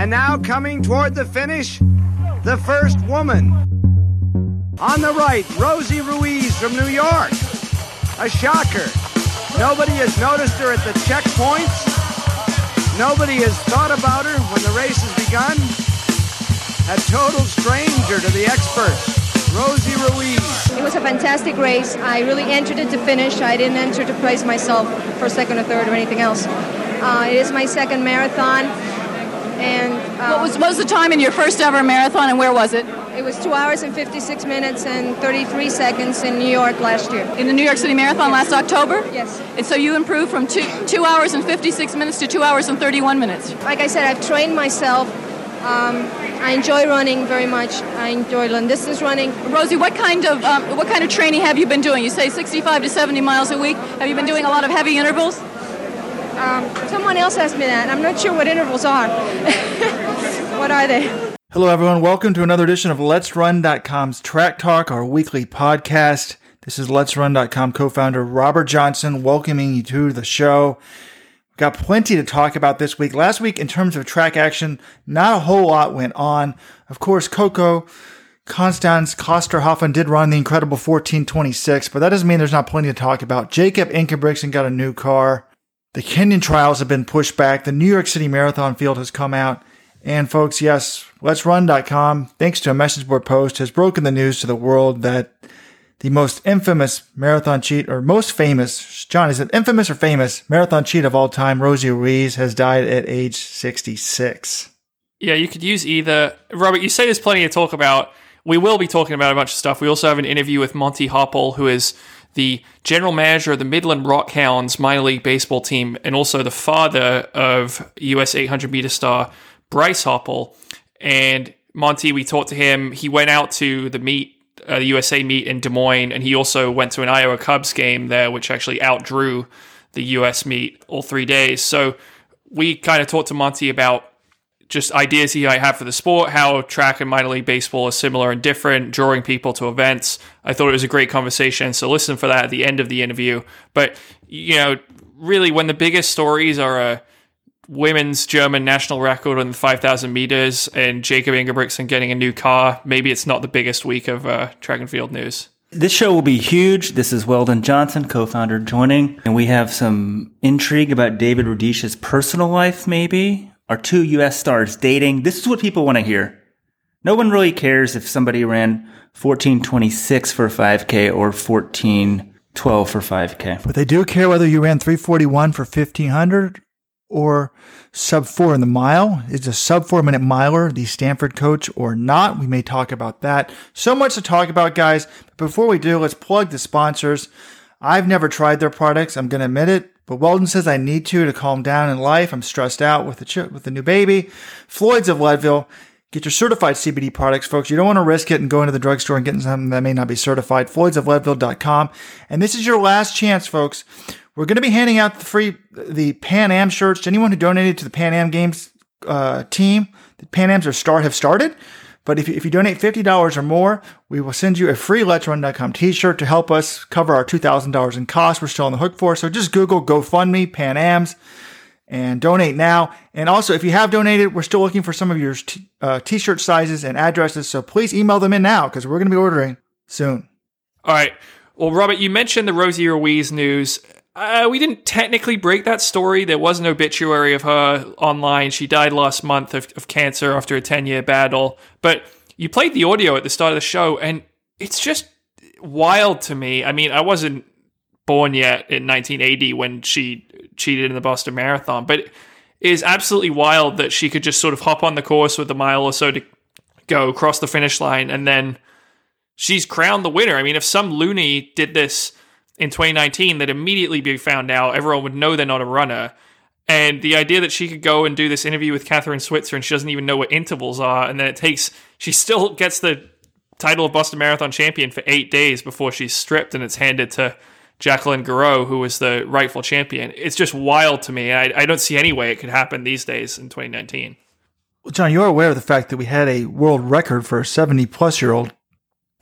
And now coming toward the finish, the first woman. On the right, Rosie Ruiz from New York. A shocker. Nobody has noticed her at the checkpoints. Nobody has thought about her when the race has begun. A total stranger to the experts. Rosie Ruiz. It was a fantastic race. I really entered it to finish. I didn't enter to place myself for second or third or anything else. Uh, it is my second marathon. And uh, what, was, what was the time in your first ever marathon and where was it? It was two hours and 56 minutes and 33 seconds in New York last year. In the New York City Marathon yes. last October? Yes. And so you improved from two, two hours and 56 minutes to two hours and 31 minutes. Like I said, I've trained myself. Um, I enjoy running very much. I enjoy long distance running. Rosie, what kind of um, what kind of training have you been doing? You say 65 to 70 miles a week. Have you been doing a lot of heavy intervals? Um, someone else asked me that. I'm not sure what intervals are. what are they? Hello, everyone. Welcome to another edition of Let's Run.com's Track Talk, our weekly podcast. This is Let's Run.com co-founder Robert Johnson welcoming you to the show. We've got plenty to talk about this week. Last week, in terms of track action, not a whole lot went on. Of course, Koko Konstanze Klosterhalfen did run the incredible 1426, but that doesn't mean there's not plenty to talk about. Jakob Ingebrigtsen got a new car. The Kenyan trials have been pushed back. The New York City Marathon field has come out. And folks, yes, Let's Run.com, thanks to a message board post, has broken the news to the world that the most infamous marathon cheat, or most famous, John, is it infamous or famous marathon cheat of all time, Rosie Ruiz, has died at age 66. Yeah, you could use either. Robert, you say there's plenty to talk about. We will be talking about a bunch of stuff. We also have an interview with Monty Hoppel, who is the general manager of the Midland Rockhounds minor league baseball team, and also the father of US 800 meter star Bryce Hoppel. And Monty, we talked to him. He went out to the meet, uh, the USA meet in Des Moines, and he also went to an Iowa Cubs game there, which actually outdrew the US meet all three days. So we kind of talked to Monty about just ideas he might have for the sport, how track and minor league baseball are similar and different, drawing people to events. I thought it was a great conversation. So listen for that at the end of the interview. But, you know, really, when the biggest stories are a women's German national record on the 5,000 meters and Jakob Ingebrigtsen getting a new car, maybe it's not the biggest week of uh, track and field news. This show will be huge. This is Weldon Johnson, co-founder, joining, and we have some intrigue about David Rudisha's personal life, maybe. Our two U.S. stars dating. This is what people want to hear. No one really cares if somebody ran 1426 for 5K or 1412 for 5K. But they do care whether you ran 341 for 1500 or sub four in the mile. Is a sub four minute miler the Stanford coach or not? We may talk about that. So much to talk about, guys. But before we do, let's plug the sponsors. I've never tried their products. I'm going to admit it. But Weldon says I need to to calm down in life. I'm stressed out with the ch- with the new baby. Floyd's of Leadville. Get your certified CBD products, folks. You don't want to risk it and go into the drugstore and getting something that may not be certified. Floydsofleadville.com. And this is your last chance, folks. We're going to be handing out the free the Pan Am shirts to anyone who donated to the Pan Am Games uh, team. The Pan Ams are start have started. But if you, if you donate $50 or more, we will send you a free Let's Run.com t-shirt to help us cover our $2,000 in costs we're still on the hook for. So just Google GoFundMe, Pan Ams, and donate now. And also, if you have donated, we're still looking for some of your t- uh, t-shirt sizes and addresses. So please email them in now because we're going to be ordering soon. All right. Well, Robert, you mentioned the Rosie Ruiz news. Uh, we didn't technically break that story. There was an obituary of her online. She died last month of, of cancer after a 10 year battle. But you played the audio at the start of the show, and it's just wild to me. I mean, I wasn't born yet in 1980 when she cheated in the Boston Marathon, but it is absolutely wild that she could just sort of hop on the course with a mile or so to go, cross the finish line, and then she's crowned the winner. I mean, if some loony did this in 2019 that immediately be found out, everyone would know they're not a runner. And the idea that she could go and do this interview with Kathrine Switzer and she doesn't even know what intervals are, and then it takes, she still gets the title of Boston Marathon champion for eight days before she's stripped and it's handed to Jacqueline Gareau, who was the rightful champion. It's just wild to me. I, I don't see any way it could happen these days in 2019. Well, John, you're aware of the fact that we had a world record for a 70 plus year old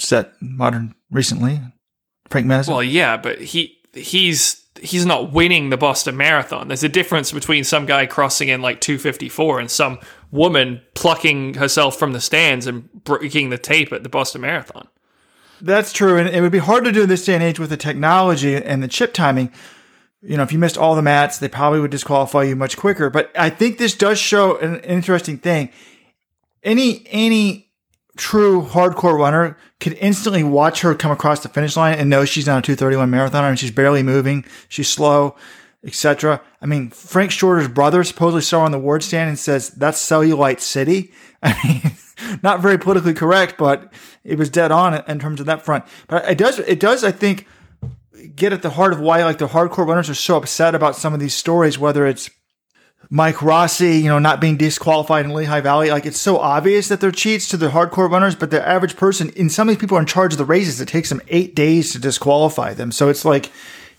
set modern recently, Frank Meza. Well, yeah, but he he's he's not winning the Boston Marathon. There's a difference between some guy crossing in like 254 and some woman plucking herself from the stands and breaking the tape at the Boston Marathon. That's true, and it would be hard to do this day and age with the technology and the chip timing. You know, if you missed all the mats, they probably would disqualify you much quicker. But I think this does show an interesting thing. Any any true hardcore runner could instantly watch her come across the finish line and know she's not a 231 marathoner and she's barely moving, she's slow, etc. I mean, Frank Shorter's brother supposedly saw her on the ward stand and says that's Cellulite City. I mean, not very politically correct, but it was dead on in terms of that front. But it does, it does, I think, get at the heart of why like the hardcore runners are so upset about some of these stories, whether it's Mike Rossi, you know, not being disqualified in Lehigh Valley. Like it's so obvious that they're cheats to the hardcore runners, but the average person, in some of these people are in charge of the races. It takes them eight days to disqualify them. So it's like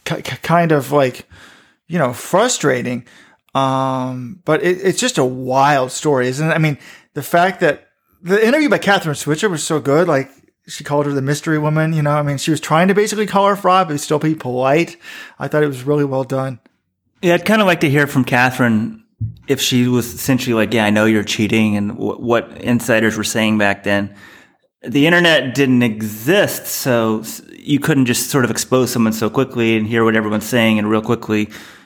k- kind of like, you know, frustrating. Um, but it, it's just a wild story, isn't it? I mean, the fact that the interview by Kathrine Switzer was so good. Like she called her the mystery woman. You know, I mean, she was trying to basically call her fraud, but still be polite. I thought it was really well done. Yeah, I'd kind of like to hear from Kathrine if she was essentially like, "Yeah, I know you're cheating," and w- what insiders were saying back then. The internet didn't exist, so you couldn't just sort of expose someone so quickly and hear what everyone's saying and real quickly,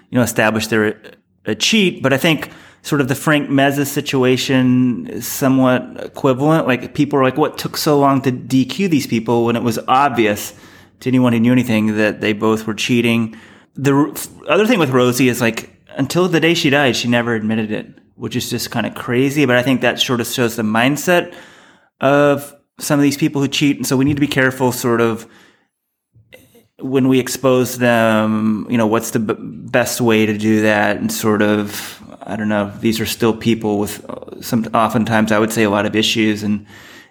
you know, establish they're a cheat. But I think sort of the Frank Meza situation is somewhat equivalent. Like people are like, what took so long to DQ these people when it was obvious to anyone who knew anything that they both were cheating. The other thing with Rosie is like, until the day she died, she never admitted it, which is just kind of crazy. But I think that sort of shows the mindset of some of these people who cheat. And so we need to be careful sort of when we expose them, you know, what's the b- best way to do that and sort of I don't know. These are still people with uh, some, oftentimes I would say a lot of issues. And, you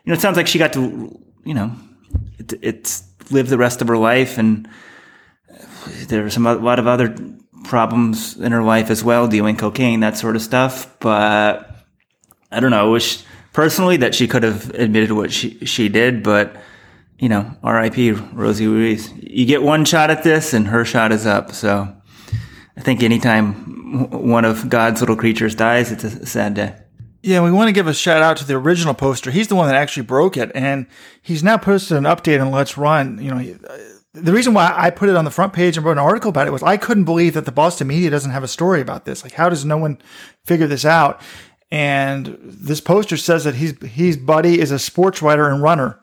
know, it sounds like she got to, you know, it, it's live the rest of her life. And there were some, a lot of other problems in her life as well, dealing cocaine, that sort of stuff. But I don't know. I wish personally that she could have admitted what she, she did, but, you know, RIP Rosie Ruiz. You get one shot at this and her shot is up. So I think anytime one of God's little creatures dies, it's a sad day. Yeah, we want to give a shout out to the original poster. He's the one that actually broke it, and he's now posted an update on Let's Run. You know, the reason why I put it on the front page and wrote an article about it was I couldn't believe that the Boston media doesn't have a story about this. Like, how does no one figure this out? And this poster says that he's his buddy is a sports writer and runner,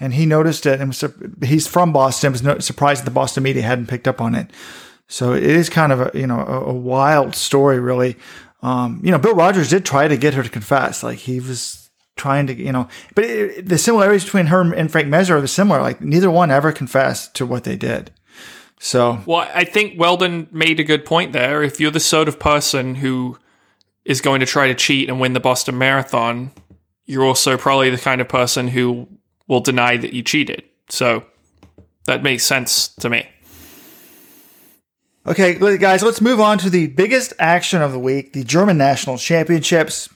and he noticed it and was he's from Boston. Was surprised that the Boston media hadn't picked up on it. So it is kind of a you know a, a wild story, really. Um, you know, Bill Rodgers did try to get her to confess, like he was trying to, you know, but it, the similarities between her and Frank Meza are similar. Like neither one ever confessed to what they did. So, well, I think Weldon made a good point there. If you're the sort of person who is going to try to cheat and win the Boston Marathon, you're also probably the kind of person who will deny that you cheated. So that makes sense to me. Okay, guys, let's move on to the biggest action of the week the German National Championships.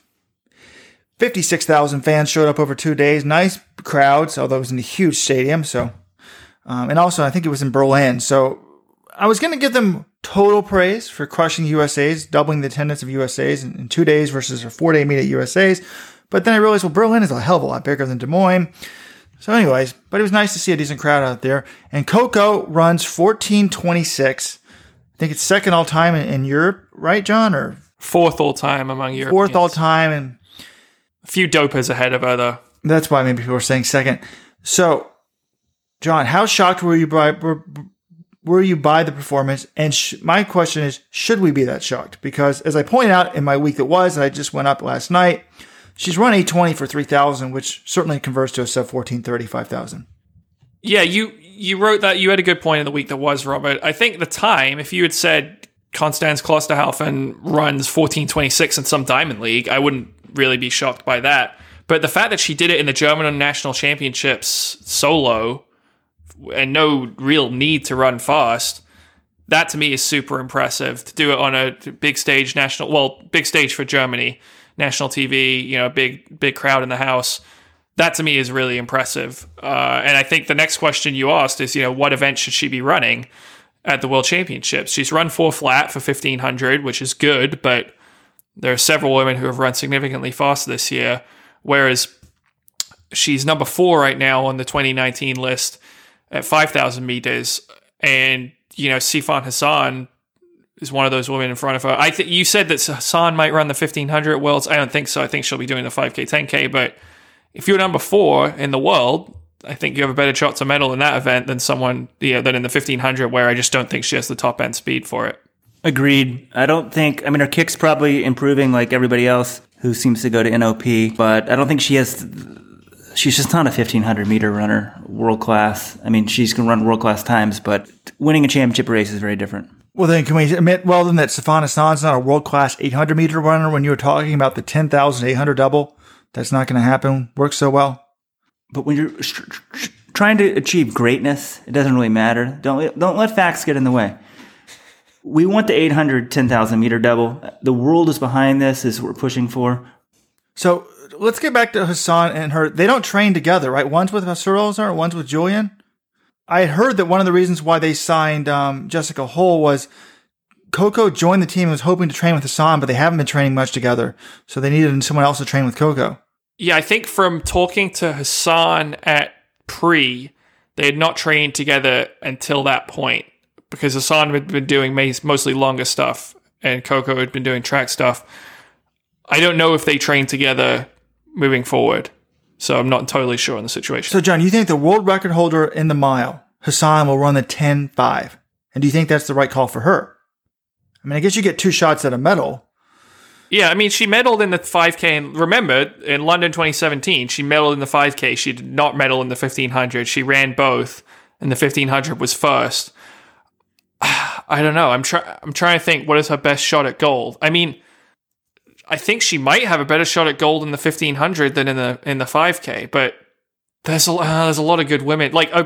56,000 fans showed up over two days. Nice crowds, although it was in a huge stadium. So, um, and also, I think it was in Berlin. So, I was going to give them total praise for crushing USA's, doubling the attendance of USA's in, in two days versus a four day meet at USA's. But then I realized, well, Berlin is a hell of a lot bigger than Des Moines. So, anyways, but it was nice to see a decent crowd out there. And Koko runs 1426. I think it's second all time in, in Europe, right, John? Or fourth all time among Europe. Fourth all time, and a few dopers ahead of her, though. That's why maybe people are saying second. So, John, how shocked were you by were, were you by the performance? And sh- my question is, should we be that shocked? Because as I pointed out in my week that was, and I just went up last night, she's run 820 for 3,000, which certainly converts to a sub 1430 5,000. Yeah, you you wrote that you had a good point in the week that was Robert. I think the time, if you had said Constance Klosterhalfen runs 1426 in some Diamond League, I wouldn't really be shocked by that. But the fact that she did it in the German national championships solo and no real need to run fast, that to me is super impressive. To do it on a big stage, national, well, big stage for Germany, national TV, you know, big, big crowd in the house. That to me is really impressive. Uh, and I think the next question you asked is, you know, what event should she be running at the World Championships? She's run four flat for 1500, which is good, but there are several women who have run significantly faster this year, whereas she's number four right now on the 2019 list at 5,000 meters. And, you know, Sifan Hassan is one of those women in front of her. I think you said that Hassan might run the 1500 at Worlds. I don't think so. I think she'll be doing the 5K, 10K. But if you're number four in the world, I think you have a better shot to medal in that event than someone, yeah, than in the 1500, where I just don't think she has the top end speed for it. Agreed. I don't think, I mean, her kick's probably improving like everybody else who seems to go to NOP, but I don't think she has she's just not a 1500 meter runner, world class. I mean, she's going to run world class times, but winning a championship race is very different. Well, then, can we admit, well, then, that Sifan Hassan's not a world class 800 meter runner when you were talking about the 10,800 double? That's not going to happen. Works so well. But when you're trying to achieve greatness, it doesn't really matter. Don't, don't let facts get in the way. We want the 800 10,000 meter double. The world is behind this, is what we're pushing for. So let's get back to Hassan and her. They don't train together, right? One's with Hassan, one's with Julian. I had heard that one of the reasons why they signed um, Jessica Hull was Koko joined the team and was hoping to train with Hassan, but they haven't been training much together. So they needed someone else to train with Koko. Yeah, I think from talking to Hassan at pre, they had not trained together until that point because Hassan had been doing mostly longer stuff and Koko had been doing track stuff. I don't know if they trained together moving forward. So I'm not totally sure on the situation. So, John, you think the world record holder in the mile, Hassan, will run the 10 5? And do you think that's the right call for her? I mean, I guess you get two shots at a medal. Yeah, I mean, she medaled in the 5K. And remember, in London 2017, she medaled in the 5K. She did not medal in the 1500. She ran both, and the 1500 was first. I don't know. I'm, trying. I'm trying to think what is her best shot at gold. I mean, I think she might have a better shot at gold in the 1500 than in the in the 5k, but there's a uh, there's a lot of good women. Like uh,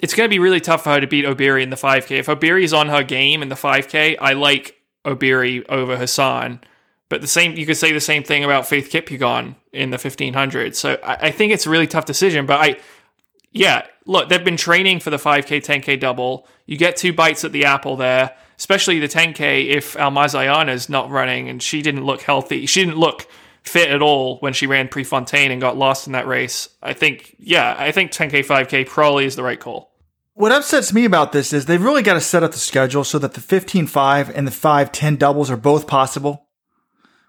it's going to be really tough for her to beat Obiri in the 5k. If Obiri's on her game in the 5k, I like Obiri over Hassan. But the same, you could say the same thing about Faith Kipyegon in the 1500. So I, I think it's a really tough decision. But I, yeah, look, they've been training for the 5k, 10k double. You get two bites at the apple there especially the 10K, if Almaz Ayana is not running and she didn't look healthy, she didn't look fit at all when she ran Prefontaine and got lost in that race. I think, yeah, I think 10K, 5K probably is the right call. What upsets me about this is they've really got to set up the schedule so that the 15 5 and the 5 10 doubles are both possible.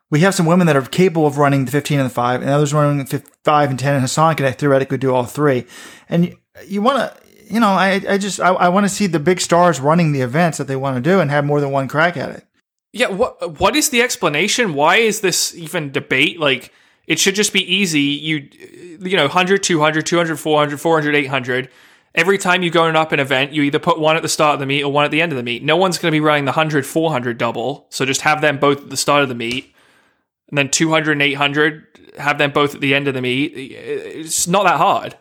We have some women that are capable of running the 15 and the 5, and others running the 5 and 10, and Hassan can theoretically do all three. And you, want to you know, I, I just I, I want to see the big stars running the events that they want to do and have more than one crack at it. Yeah, what what is the explanation? Why is this even debate? Like it should just be easy. You you know, 100, 200, 200, 400, 400, 800. Every time you go and up an event, you either put one at the start of the meet or one at the end of the meet. No one's going to be running the 100, 400 double. So just have them both at the start of the meet. And then 200 and 800, have them both at the end of the meet. It's not that hard.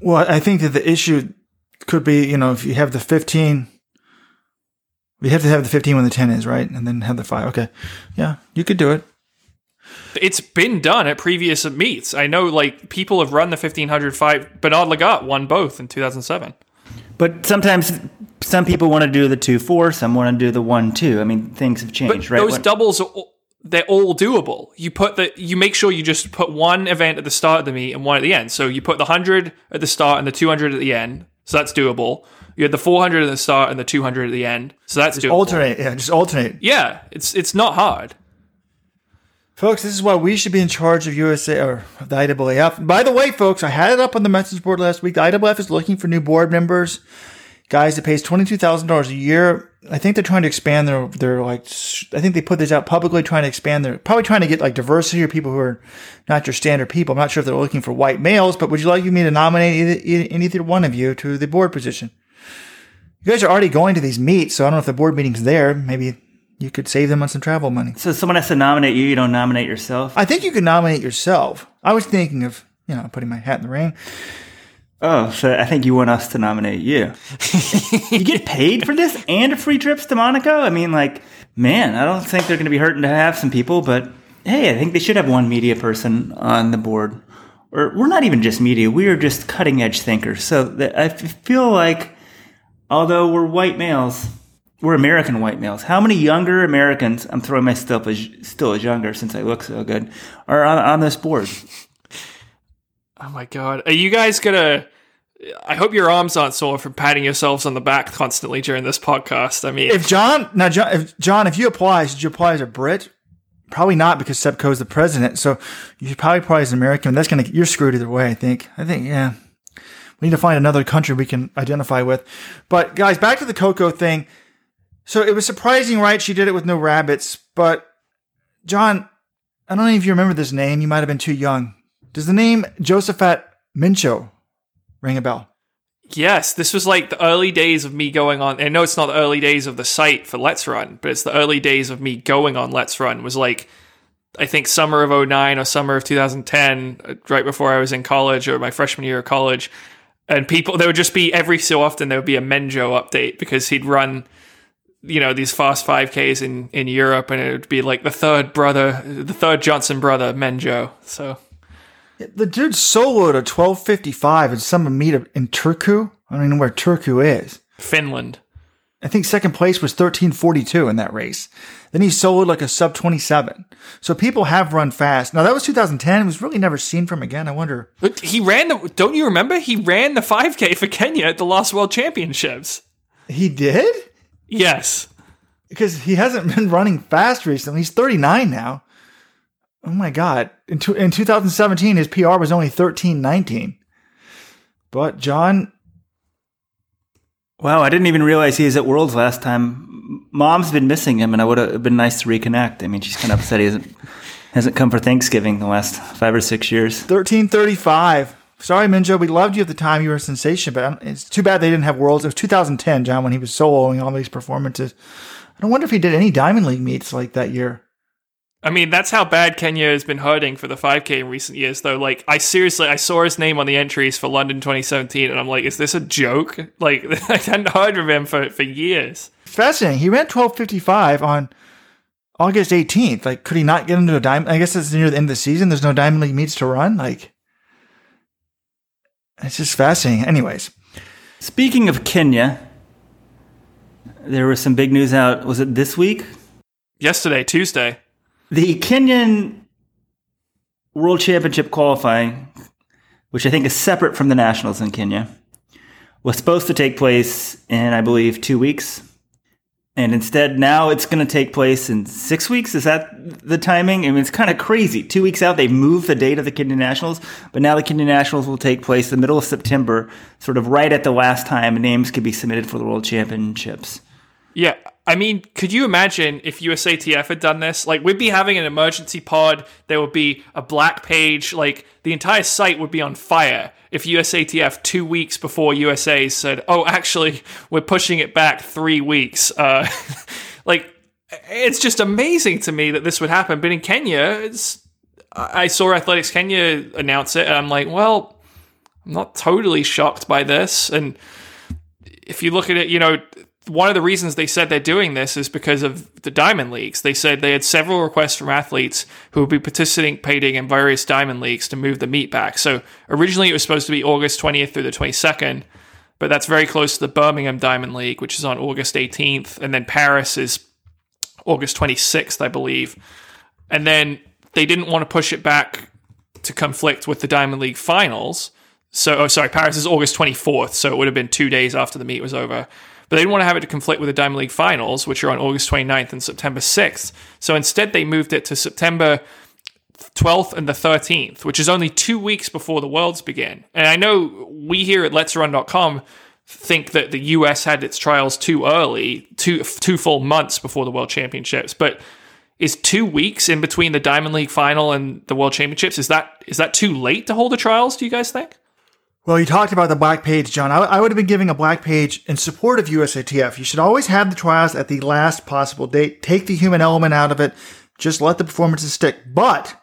Well, I think that the issue could be, you know, if you have the 15, you have to have the 15 when the 10 is, right? And then have the 5. Okay. Yeah, you could do it. It's been done at previous meets. I know, like, people have run the 1500 5. Bernard Lagat won both in 2007. But sometimes some people want to do the 2 4, some want to do the 1 2. I mean, things have changed, but right? Those when- doubles they're all doable. You put the you make sure you just put one event at the start of the meet and one at the end. So you put the 100 at the start and the 200 at the end. So that's doable. You had the 400 at the start and the 200 at the end. So that's just doable. alternate, yeah, just alternate. Yeah, it's it's not hard. Folks, this is why we should be in charge of USA or the IAAF. By the way, folks, I had it up on the message board last week. The IAAF is looking for new board members guys it pays $22,000 a year. I think they're trying to expand their, their like, I think they put this out publicly trying to expand their, probably trying to get like diversity or people who are not your standard people. I'm not sure if they're looking for white males, but would you like me to nominate either, either one of you to the board position? You guys are already going to these meets, so I don't know if the board meeting's there. Maybe you could save them on some travel money. So someone has to nominate you. You don't nominate yourself. I think you could nominate yourself. I was thinking of, you know, putting my hat in the ring. Oh, so I think you want us to nominate you. you get paid for this and free trips to Monaco? I mean, like, man, I don't think they're going to be hurting to have some people, but hey, I think they should have one media person on the board. Or we're not even just media, we are just cutting edge thinkers. So I feel like, although we're white males, we're American white males. How many younger Americans, I'm throwing myself as, still as younger since I look so good, are on, on this board? Oh my god. Are you guys gonna I hope your arms aren't sore from patting yourselves on the back constantly during this podcast. I mean If John now John if John, if you apply, should you apply as a Brit? Probably not because Seb Coe is the president. So you should probably apply as an American. That's gonna you're screwed either way, I think. I think, yeah. We need to find another country we can identify with. But guys, back to the Koko thing. So it was surprising, right? She did it with no rabbits, but John, I don't know if you remember this name. You might have been too young. Does the name Josphat Menjo ring a bell? Yes, this was like the early days of me going on. I know it's not the early days of the site for Let's Run, but it's the early days of me going on Let's Run. Was like, I think summer of 09 or summer of 2010, uh, right before I was in college or my freshman year of college. And people, there would just be every so often there would be a Menjo update because he'd run, you know, these fast 5Ks in, in Europe and it would be like the third brother, the third Johnson brother, Menjo. So The dude soloed a 1255 in some meet in Turku. I don't even know where Turku is. Finland. I think second place was 1342 in that race. Then he soloed like a sub 27. So people have run fast. Now that was 2010. It was really never seen from again. I wonder. But he ran the. Don't you remember? He ran the 5K for Kenya at the last World Championships. He did? Yes. Because he hasn't been running fast recently. He's 39 now. Oh my God. In, two, in 2017, his PR was only 1319. But John, Wow, I didn't even realize he was at Worlds last time. Mom's been missing him, and I would have been nice to reconnect. I mean, she's kind of upset he hasn't hasn't come for Thanksgiving the last five or six years. 1335. Sorry, Menjo. We loved you at the time. You were a sensation, but it's too bad they didn't have Worlds. It was 2010, John, when he was soloing all these performances. I don't wonder if he did any Diamond League meets like that year. I mean, that's how bad Kenya has been hurting for the 5K in recent years, though. Like, I seriously, I saw his name on the entries for London 2017, and I'm like, is this a joke? Like, I hadn't heard of him for, for years. Fascinating. He ran 1255 on August 18th. Like, could he not get into a Diamond? I guess it's near the end of the season. There's no Diamond League meets to run. Like, it's just fascinating. Anyways, Speaking of Kenya, there was some big news out. Was it this week? Yesterday, Tuesday. The Kenyan World Championship qualifying, which I think is separate from the Nationals in Kenya, was supposed to take place in, I believe, two weeks. And instead, now it's going to take place in six weeks. Is that the timing? I mean, it's kind of crazy. Two weeks out, they moved the date of the Kenyan Nationals, but now the Kenyan Nationals will take place in the middle of September, sort of right at the last time names could be submitted for the World Championships. Yeah, I mean, could you imagine if USATF had done this? Like, we'd be having an emergency pod. There would be a black page. Like, the entire site would be on fire if USATF two weeks before USA said, "Oh, actually, we're pushing it back three weeks." Uh, like, it's just amazing to me that this would happen. But in Kenya, it's I saw Athletics Kenya announce it, and I'm like, well, I'm not totally shocked by this. And if you look at it, you know, one of the reasons they said they're doing this is because of the diamond leagues. They said they had several requests from athletes who would be participating in various diamond leagues to move the meet back. So originally it was supposed to be August 20th through the 22nd, but that's very close to the Birmingham Diamond League, which is on August 18th, and then Paris is August 26th, I believe. And then they didn't want to push it back to conflict with the Diamond League finals. So, oh, sorry, Paris is August 24th, so it would have been two days after the meet was over. But they didn't want to have it to conflict with the Diamond League finals, which are on August 29th and September 6th. So instead, they moved it to September 12th and the 13th, which is only two weeks before the Worlds begin. And I know we here at Let'sRun.com think that the US had its trials too early, two, two full months before the World Championships. But is two weeks in between the Diamond League final and the World Championships, is that is that too late to hold the trials, do you guys think? Well, you talked about the black page, John. I, I, would have been giving a black page in support of USATF. You should always have the trials at the last possible date. Take the human element out of it. Just let the performances stick. But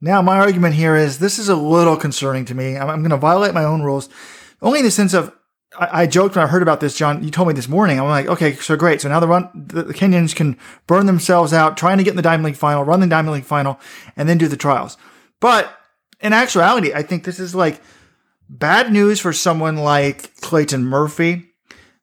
now my argument here is this is a little concerning to me. I'm, I'm going to violate my own rules, only in the sense of I, joked when I heard about this, John. You told me this morning. I'm like, okay, so great. So now the run, the, the Kenyans can burn themselves out trying to get in the Diamond League final, run the Diamond League final, and then do the trials. But in actuality, I think this is like Bad news for someone like Clayton Murphy,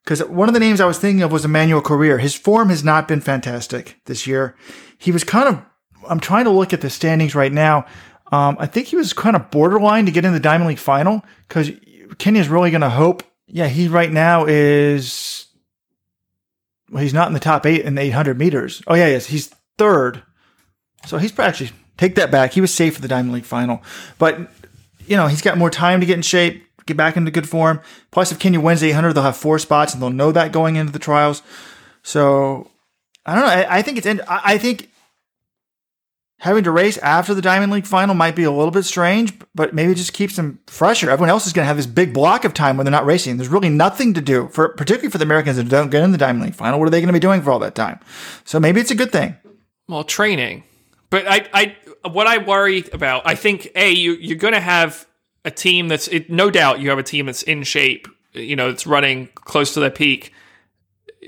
because one of the names I was thinking of was Emmanuel Korir. His form has not been fantastic this year. He was kind of, I'm trying to look at the standings right now. Um, I think he was kind of borderline to get in the Diamond League final because Kenya's really going to hope. Yeah, he right now is, well, he's not in the top eight in the 800 meters. Oh, yeah, yes, he's third. So he's actually, take that back. He was safe for the Diamond League final. But you know, he's got more time to get in shape, get back into good form. Plus, if Kenya wins 800, they'll have four spots and they'll know that going into the trials. So I don't know. I, I think it's, in. I think having to race after the Diamond League final might be a little bit strange, but maybe it just keeps them fresher. Everyone else is going to have this big block of time when they're not racing. There's really nothing to do for, particularly for the Americans that don't get in the Diamond League final. What are they going to be doing for all that time? So maybe it's a good thing. Well, training. But I, I, what I worry about, I think, a you you're going to have a team that's it, no doubt you have a team that's in shape, you know, it's running close to their peak,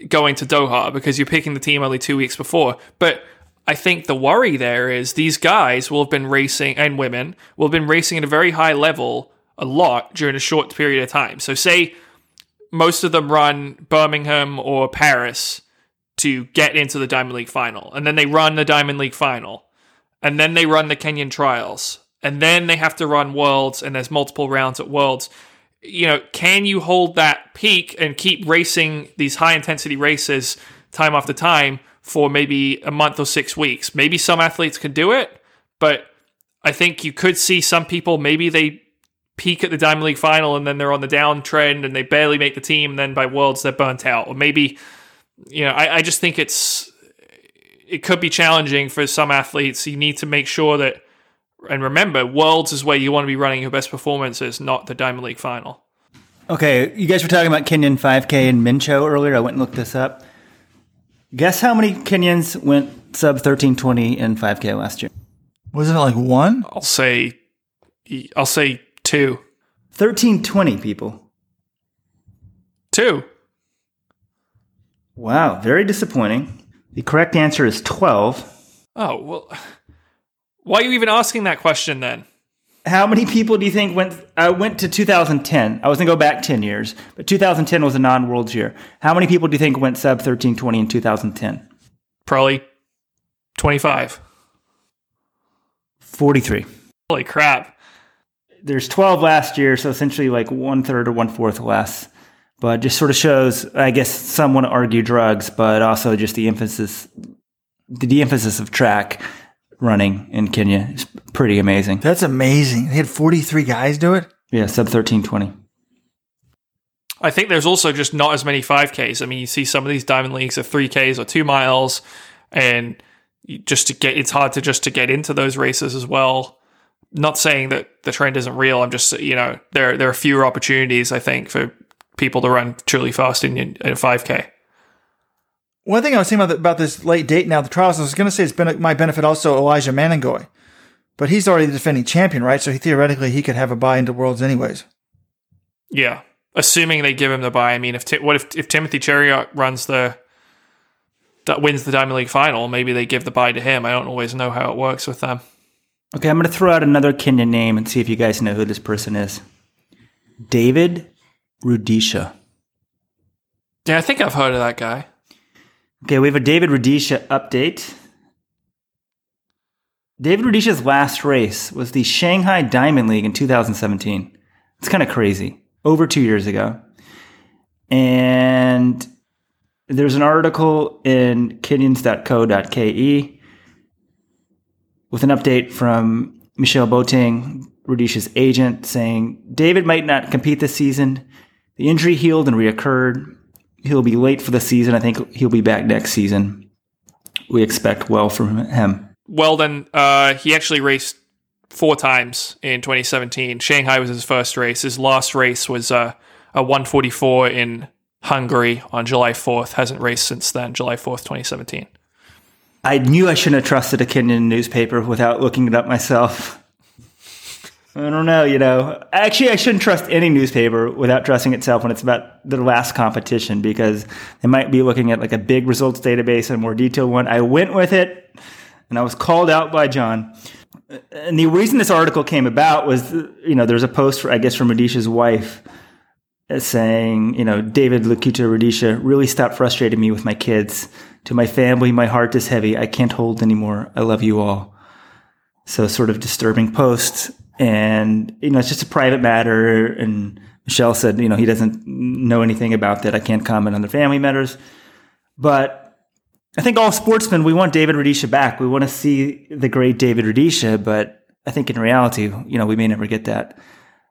going to Doha because you're picking the team only two weeks before. But I think the worry there is these guys will have been racing and women will have been racing at a very high level a lot during a short period of time. So say most of them run Birmingham or Paris to get into the Diamond League final, and then they run the Diamond League final and then they run the Kenyan trials, and then they have to run Worlds, and there's multiple rounds at Worlds. You know, can you hold that peak and keep racing these high intensity races time after time for maybe a month or six weeks? Maybe some athletes can do it, but I think you could see some people maybe they peak at the Diamond League final and then they're on the downtrend and they barely make the team. And then by Worlds they're burnt out, or maybe you know I, I just think it's it could be challenging for some athletes. You need to make sure that, and remember, Worlds is where you want to be running your best performances, not the Diamond League final. Okay, you guys were talking about Kenyan 5K and Menjo earlier. I went and looked this up. Guess how many Kenyans went sub 1320 in 5K last year? Wasn't it like one? I'll say, I'll say two. 1320 people. Two. Wow, very disappointing. The correct answer is 12. Oh, well, why are you even asking that question then? How many people do you think went I went to 2010? I was going to go back 10 years, but 2010 was a non-worlds year. How many people do you think went sub 1320 in 2010? Probably 25. 43. Holy crap. There's 12 last year, so essentially like one third or one fourth less but just sort of shows, I guess some want to argue drugs, but also just the emphasis, the de-emphasis of track running in Kenya is pretty amazing. That's amazing. They had 43 guys do it? Yeah, sub 1320. I think there's also just not as many 5Ks. I mean, you see some of these diamond leagues are 3Ks or 2 miles and just to get it's hard to just to get into those races as well. Not saying that the trend isn't real. I'm just you know there there are fewer opportunities I think for people to run truly fast in, in a 5K. One thing I was saying about, the, about this late date now, the trials, I was going to say it's been my benefit also Elijah Manangoi, but he's already the defending champion, right? So he, theoretically he could have a buy into Worlds anyways. Yeah, assuming they give him the buy. I mean, if what if if Timothy Cheruiyot runs the that wins the Diamond League final, maybe they give the buy to him. I don't always know how it works with them. Okay, I'm going to throw out another Kenyan name and see if you guys know who this person is. David Rudisha. Yeah, I think I've heard of that guy. Okay, we have a David Rudisha update. David Rudisha's last race was the Shanghai Diamond League in 2017. It's kind of crazy. Over two years ago. And there's an article in kenyans.co.ke with an update from Michel Boeting, Rudisha's agent, saying David might not compete this season. The injury healed and reoccurred. He'll be late for the season. I think he'll be back next season. We expect well from him. Well, then uh, he actually raced four times in 2017. Shanghai was his first race. His last race was uh, a 144 in Hungary on July 4th. Hasn't raced since then, July 4th, 2017. I knew I shouldn't have trusted a Kenyan newspaper without looking it up myself. I don't know, you know. Actually, I shouldn't trust any newspaper without trusting itself when it's about the last competition because they might be looking at like a big results database and a more detailed one. I went with it and I was called out by John. And the reason this article came about was, you know, there's a post, for, I guess, from Rudisha's wife saying, you know, David Lekuta Rudisha really stopped frustrating me with my kids. To my family, my heart is heavy. I can't hold anymore. I love you all. So sort of disturbing post. And, you know, it's just a private matter. And Michel said, you know, he doesn't know anything about that. I can't comment on the family matters. But I think all sportsmen, we want David Rudisha back. We want to see the great David Rudisha, but I think in reality, you know, we may never get that.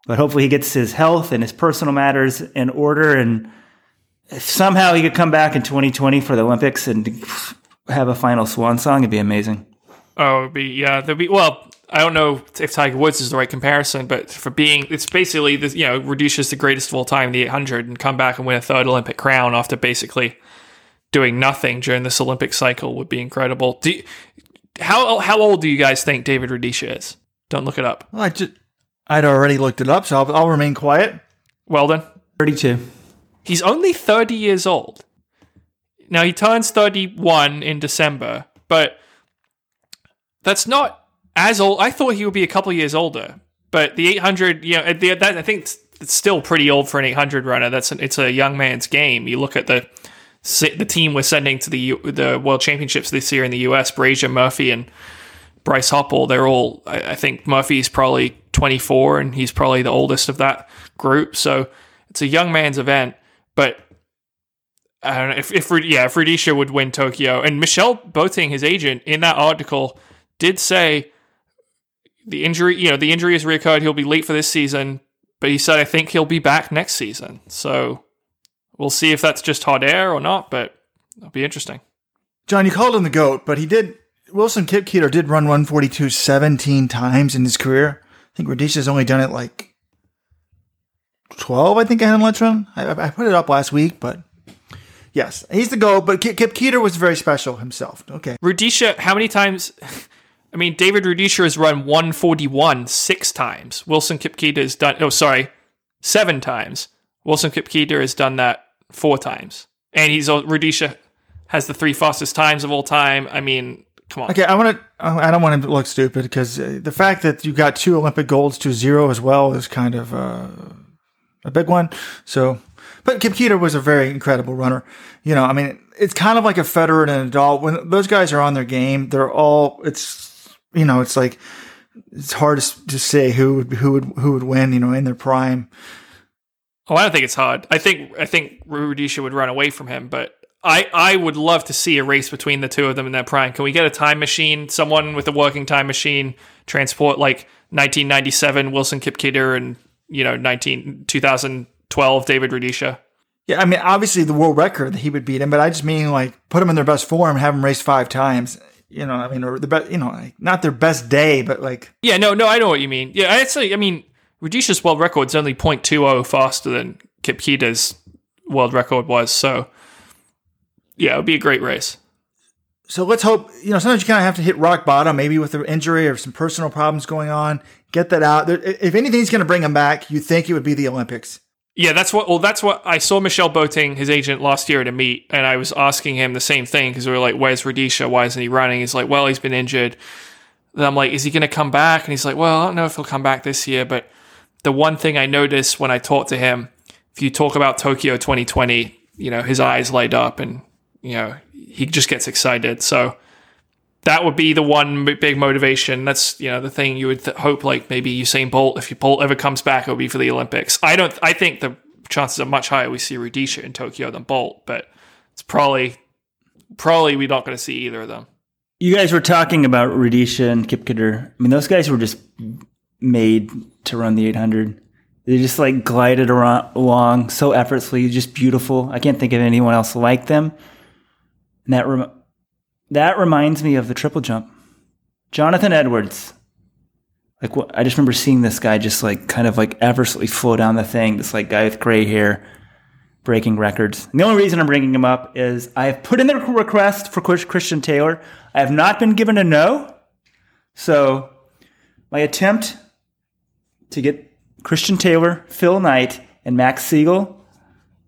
But hopefully he gets his health and his personal matters in order. And if somehow he could come back in 2020 for the Olympics and have a final swan song, it'd be amazing. Oh, it'd be, yeah, there'd be, well, I don't know if Tiger Woods is the right comparison, but for being, it's basically, this, you know, Rudisha's the greatest of all time, the 800, and come back and win a third Olympic crown after basically doing nothing during this Olympic cycle would be incredible. Do you, how how old do you guys think David Rudisha is? Don't look it up. Well, I just, I'd already looked it up, so I'll, I'll remain quiet. Weldon. 32. He's only 30 years old. Now he turns 31 in December, but that's not as old. I thought he would be a couple years older, but the 800, you know, the, that, I think it's still pretty old for an 800 runner. That's an, it's a young man's game. You look at the the team we're sending to the the World Championships this year in the U.S. Brazier, Murphy, and Bryce Hoppel. They're all. I, I think Murphy's probably 24, and he's probably the oldest of that group. So it's a young man's event. But I don't know if, if yeah, if Rudisha would win Tokyo, and Michel Boeting, his agent, in that article did say the injury. You know, the injury has reoccurred. He'll be late for this season, but he said I think he'll be back next season. So we'll see if that's just hot air or not, but it'll be interesting. John, you called him the GOAT, but he did. Wilson Kipketer did run 142 17 times in his career. I think Rudisha's only done it like 12, I think, I had in Let's Run. I, I put it up last week, but yes, he's the GOAT, but Kip, Kip was very special himself. Okay. Rudisha, how many times? I mean, David Rudisha has run 141 six times. Wilson Kipketer has done, oh, sorry, seven times. Wilson Kipketer has done that four times, and he's Rudisha has the three fastest times of all time. I mean, come on. Okay, I want to. I don't want to look stupid because the fact that you got two Olympic golds to zero as well is kind of uh, a big one. So, but Kipketer was a very incredible runner. You know, I mean, it's kind of like a Federer and an Nadal. When those guys are on their game, they're all. It's you know, it's like it's hard to, to say who would who would who would win. You know, in their prime. Oh, I don't think it's hard. I think I think Rudisha would run away from him, but I, I would love to see a race between the two of them in their prime. Can we get a time machine? Someone with a working time machine transport like 1997 Wilson Kipketer and you know 19 2012 David Rudisha. Yeah, I mean, obviously the world record that he would beat him, but I just mean like put him in their best form, have them race five times. You know, I mean, or the best, you know, like, not their best day, but like. Yeah, no, no, I know what you mean. Yeah, I actually, I mean, Rudisha's world record is only 0.20 faster than Kipketer's world record was. So, yeah, it would be a great race. So let's hope, you know, sometimes you kind of have to hit rock bottom, maybe with an injury or some personal problems going on, get that out. If anything's going to bring him back, you think it would be the Olympics. Yeah, that's what. Well, that's what I saw Michel Boeting, his agent, last year at a meet, and I was asking him the same thing because we were like, "Where's Rudisha? Why isn't he running?" He's like, "Well, he's been injured." Then I'm like, "Is he going to come back?" And he's like, "Well, I don't know if he'll come back this year, but the one thing I noticed when I talked to him, if you talk about Tokyo 2020, you know, his eyes light up and, you know, he just gets excited. So that would be the one big motivation. That's, you know, the thing you would th- hope like maybe Usain Bolt, if Bolt ever comes back, it would be for the Olympics. I don't, I think the chances are much higher we see Rudisha in Tokyo than Bolt, but it's probably, probably we're not going to see either of them. You guys were talking about Rudisha and Kipketer. I mean, those guys were just made to run the 800. They just like glided around, along so effortlessly, just beautiful. I can't think of anyone else like them. And that rem- that reminds me of the triple jump. Jonathan Edwards, Like what, I just remember seeing this guy just like kind of like effortlessly flow down the thing. This like guy with gray hair breaking records. And the only reason I'm bringing him up is I have put in the request for Christian Taylor. I have not been given a no. So my attempt to get Christian Taylor, Phil Knight, and Max Siegel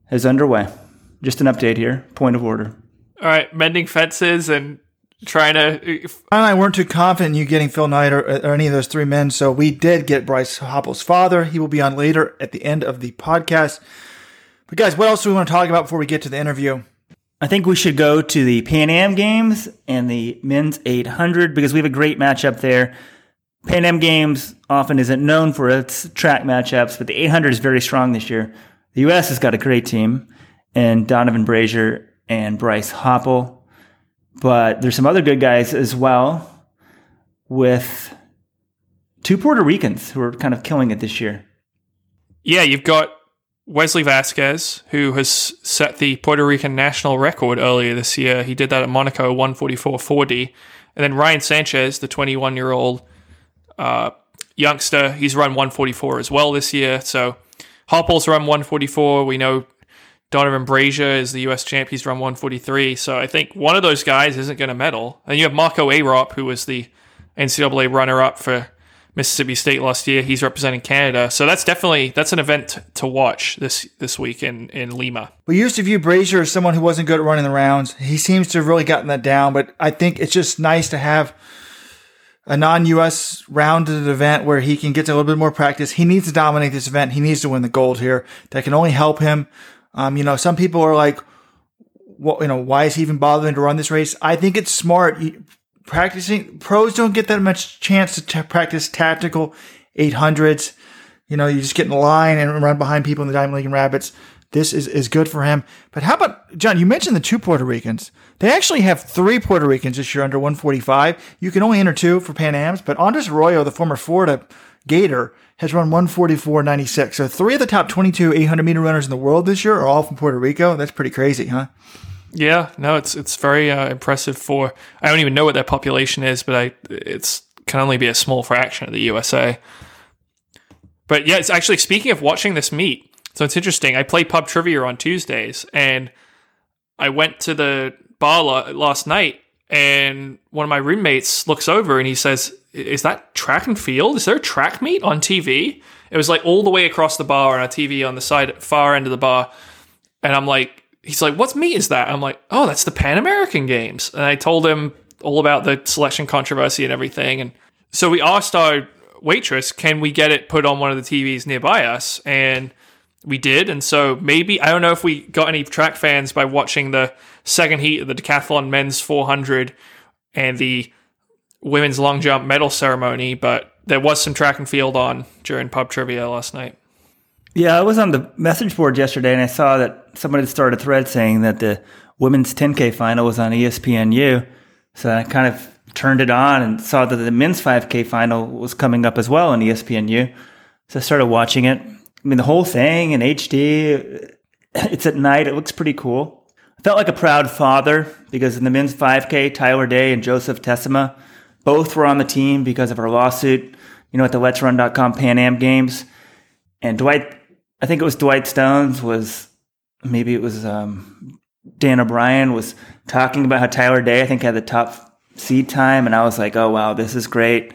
is underway. Just an update here. Point of order. All right, mending fences and trying to. I and I weren't too confident in you getting Phil Knight or, or, any of those three men, so we did get Bryce Hoppel's father. He will be on later at the end of the podcast. But guys, what else do we want to talk about before we get to the interview? I think we should go to the Pan Am Games and the men's 800 because we have a great matchup there. Pan Am Games often isn't known for its track matchups, but the 800 is very strong this year. The U.S. has got a great team, and Donavan Brazier and Bryce Hoppel but there's some other good guys as well with two Puerto Ricans who are kind of killing it this year. Yeah, you've got Wesley Vasquez, who has set the Puerto Rican national record earlier this year. He did that at Monaco, 144.40. And then Ryan Sanchez, the 21 year old uh, youngster, he's run 144 as well this year. So Hoppel's run 144. We know Donavan Brazier is the U.S. champ. He's run 143. So I think one of those guys isn't going to medal. And you have Marco Arop, who was the NCAA runner-up for Mississippi State last year. He's representing Canada. So that's definitely that's an event to watch this this week in in Lima. We used to view Brazier as someone who wasn't good at running the rounds. He seems to have really gotten that down. But I think it's just nice to have a non-U.S. rounded event where he can get a little bit more practice. He needs to dominate this event. He needs to win the gold here. That can only help him um, you know, some people are like, what, you know, why is he even bothering to run this race? I think it's smart. Practicing pros don't get that much chance to t- practice tactical 800s. You know, you just get in line and run behind people in the Diamond League and Rabbits. This is, is good for him. But how about, John, you mentioned the two Puerto Ricans. They actually have three Puerto Ricans this year under 145. You can only enter two for Pan Ams, but Andres Arroyo, the former Florida Gator, has run 144.96. So three of the top 22 800 meter runners in the world this year are all from Puerto Rico. That's pretty crazy, huh? Yeah, no, it's it's very uh, impressive for. I don't even know what their population is, but I it's can only be a small fraction of the USA. But yeah, it's actually speaking of watching this meet. So it's interesting. I play pub trivia on Tuesdays, and I went to the bar last night, and one of my roommates looks over and he says, is that track and field? Is there a track meet on TV? It was like all the way across the bar on a TV on the side far end of the bar. And I'm like, he's like, "What's meet is that? I'm like, oh, that's the Pan American Games. And I told him all about the selection controversy and everything. And so we asked our waitress, can we get it put on one of the TVs nearby us? And we did. And so maybe, I don't know if we got any track fans by watching the second heat of the decathlon men's 400 and the women's long jump medal ceremony, but there was some track and field on during pub trivia last night. Yeah, I was on the message board yesterday and I saw that somebody started a thread saying that the women's 10K final was on ESPNU. So I kind of turned it on and saw that the men's 5K final was coming up as well on ESPNU. So I started watching it. I mean, the whole thing in HD, it's at night. It looks pretty cool. Felt like a proud father because in the men's 5K, Tyler Day and Joseph Tessima both were on the team because of our lawsuit, you know, at the Let's Run.com Pan Am Games. And Dwight, I think it was Dwight Stones, was maybe it was um, Dan O'Brien was talking about how Tyler Day, I think, had the top seed time. And I was like, oh, wow, this is great.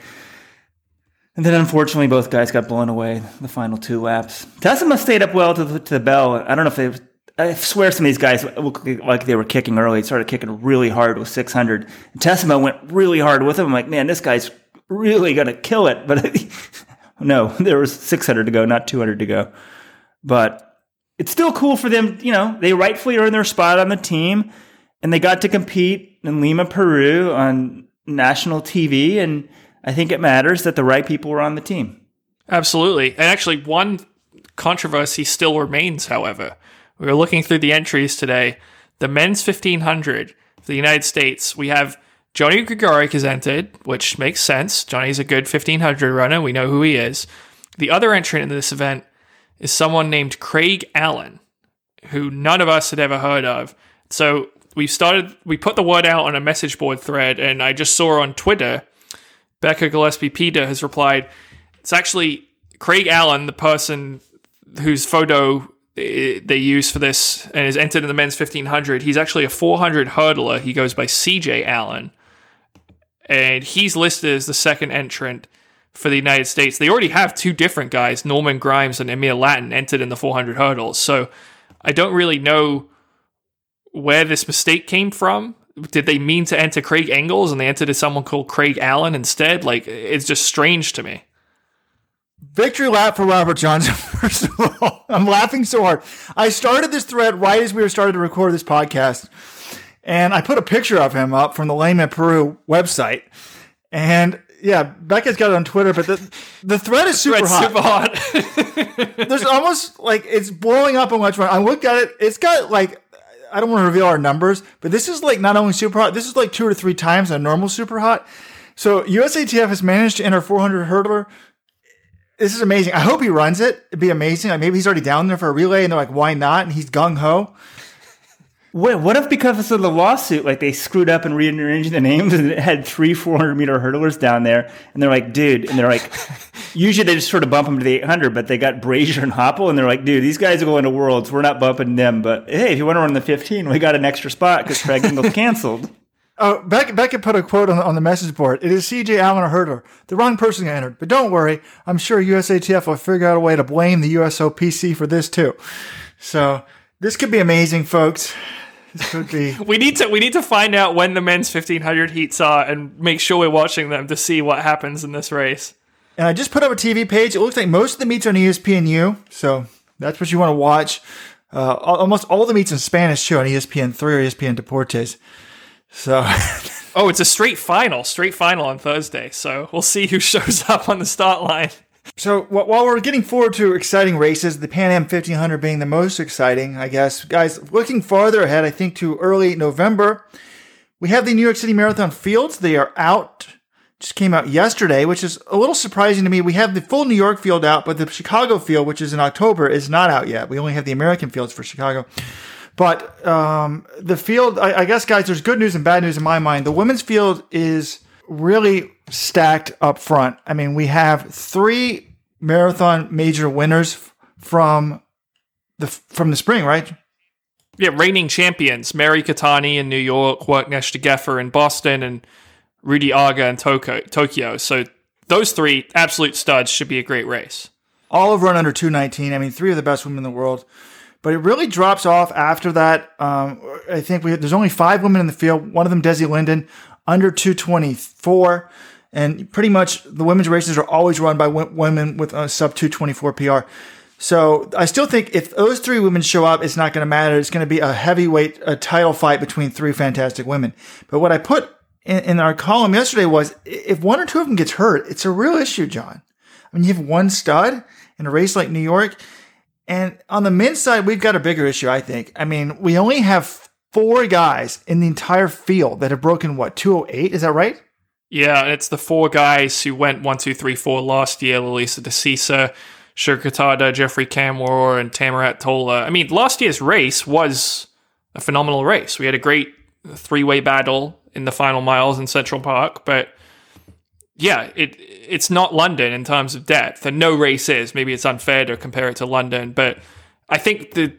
And then unfortunately, both guys got blown away the final two laps. Tessima stayed up well to the, to the bell. I don't know if they I swear some of these guys look like they were kicking early. Started kicking really hard with 600. And went really hard with him. I'm like, man, this guy's really going to kill it. But no, there was 600 to go, not 200 to go. But it's still cool for them. You know, they rightfully earned their spot on the team and they got to compete in Lima, Peru on national TV. And I think it matters that the right people were on the team. Absolutely. And actually, one controversy still remains, however we were looking through the entries today. The men's 1500 for the United States, we have Johnny Gregorek has entered, which makes sense. Johnny's a good 1500 runner. We know who he is. The other entrant in this event is someone named Craig Allen, who none of us had ever heard of. So we started, we put the word out on a message board thread, and I just saw on Twitter, Becca Gillespie Peter has replied, It's actually Craig Allen, the person whose photo they use for this and is entered in the men's 1500. He's actually a 400 hurdler. He goes by CJ Allen. And he's listed as the second entrant for the United States. They already have two different guys, Norman Grimes and Amere Lattin, entered in the 400 hurdles. So I don't really know where this mistake came from. Did they mean to enter Craig Engels and they entered as someone called Craig Allen instead? Like, it's just strange to me. Victory lap for Robert Johnson, first of all. I'm laughing so hard. I started this thread right as we were starting to record this podcast, and I put a picture of him up from the Lima Peru website. And yeah, Becca's got it on Twitter, but the the thread is super hot. Super hot. There's almost like it's blowing up on much. I looked at it. It's got like I don't want to reveal our numbers, but this is like not only super hot. This is like two or three times a normal super hot. So USATF has managed to enter 400 hurdler this is amazing. I hope he runs it. It'd be amazing. Like maybe he's already down there for a relay, and they're like, "Why not?" And he's gung ho. Wait, what if because of the lawsuit, like they screwed up and rearranged the names and it had three 400 meter hurdlers down there, and they're like, dude, and they're like, usually they just sort of bump them to the 800, but they got Brazier and Hoppel, and they're like, dude, these guys are going to Worlds, we're not bumping them, but hey, if you want to run the 15, we got an extra spot because Craig Engels canceled. Oh, Beck, Becca put a quote on the, on the message board. It is CJ Allen or Hurdler. The wrong person entered. But don't worry. I'm sure USATF will figure out a way to blame the USOPC for this too. So this could be amazing, folks. This could be. we need to we need to find out when the men's 1500 heats are and make sure we're watching them to see what happens in this race. And I just put up a TV page. It looks like most of the meets are on ESPNU, so that's what you want to watch. Uh, almost all the meets in Spanish too on ESPN three or ESPN Deportes. So, oh, it's a straight final, straight final on Thursday. So we'll see who shows up on the start line. So while we're getting forward to exciting races, the Pan Am 1500 being the most exciting, I guess, guys, looking farther ahead, I think to early November, we have the New York City Marathon fields. They are out, just came out yesterday, which is a little surprising to me. We have the full New York field out, but the Chicago field, which is in October, is not out yet. We only have the American fields for Chicago. But um, the field, I, I guess, guys, there's good news and bad news in my mind. The women's field is really stacked up front. I mean, we have three marathon major winners from the from the spring, right? Yeah, reigning champions: Mary Keitany in New York, Worknesh Degefa in Boston, and Ruti Aga in Tokyo. So those three absolute studs should be a great race. All have run under 219. I mean, three of the best women in the world but it really drops off after that. Um, I think we, there's only five women in the field. One of them, Desi Linden, under 224. And pretty much the women's races are always run by w- women with a sub 224 PR. So I still think if those three women show up, it's not going to matter. It's going to be a heavyweight a title fight between three fantastic women. But what I put in, in our column yesterday was if one or two of them gets hurt, it's a real issue, John. I mean, you have one stud in a race like New York and on the men's side, we've got a bigger issue, I think. I mean, we only have four guys in the entire field that have broken what, 208? Is that right? Yeah, it's the four guys who went one, two, three, four last year Lelisa Desisa, Shura Geoffrey Kamworor, and Tamirat Tola. I mean, last year's race was a phenomenal race. We had a great three way battle in the final miles in Central Park, but yeah, it it's not London in terms of depth, and no race is. Maybe it's unfair to compare it to London, but I think the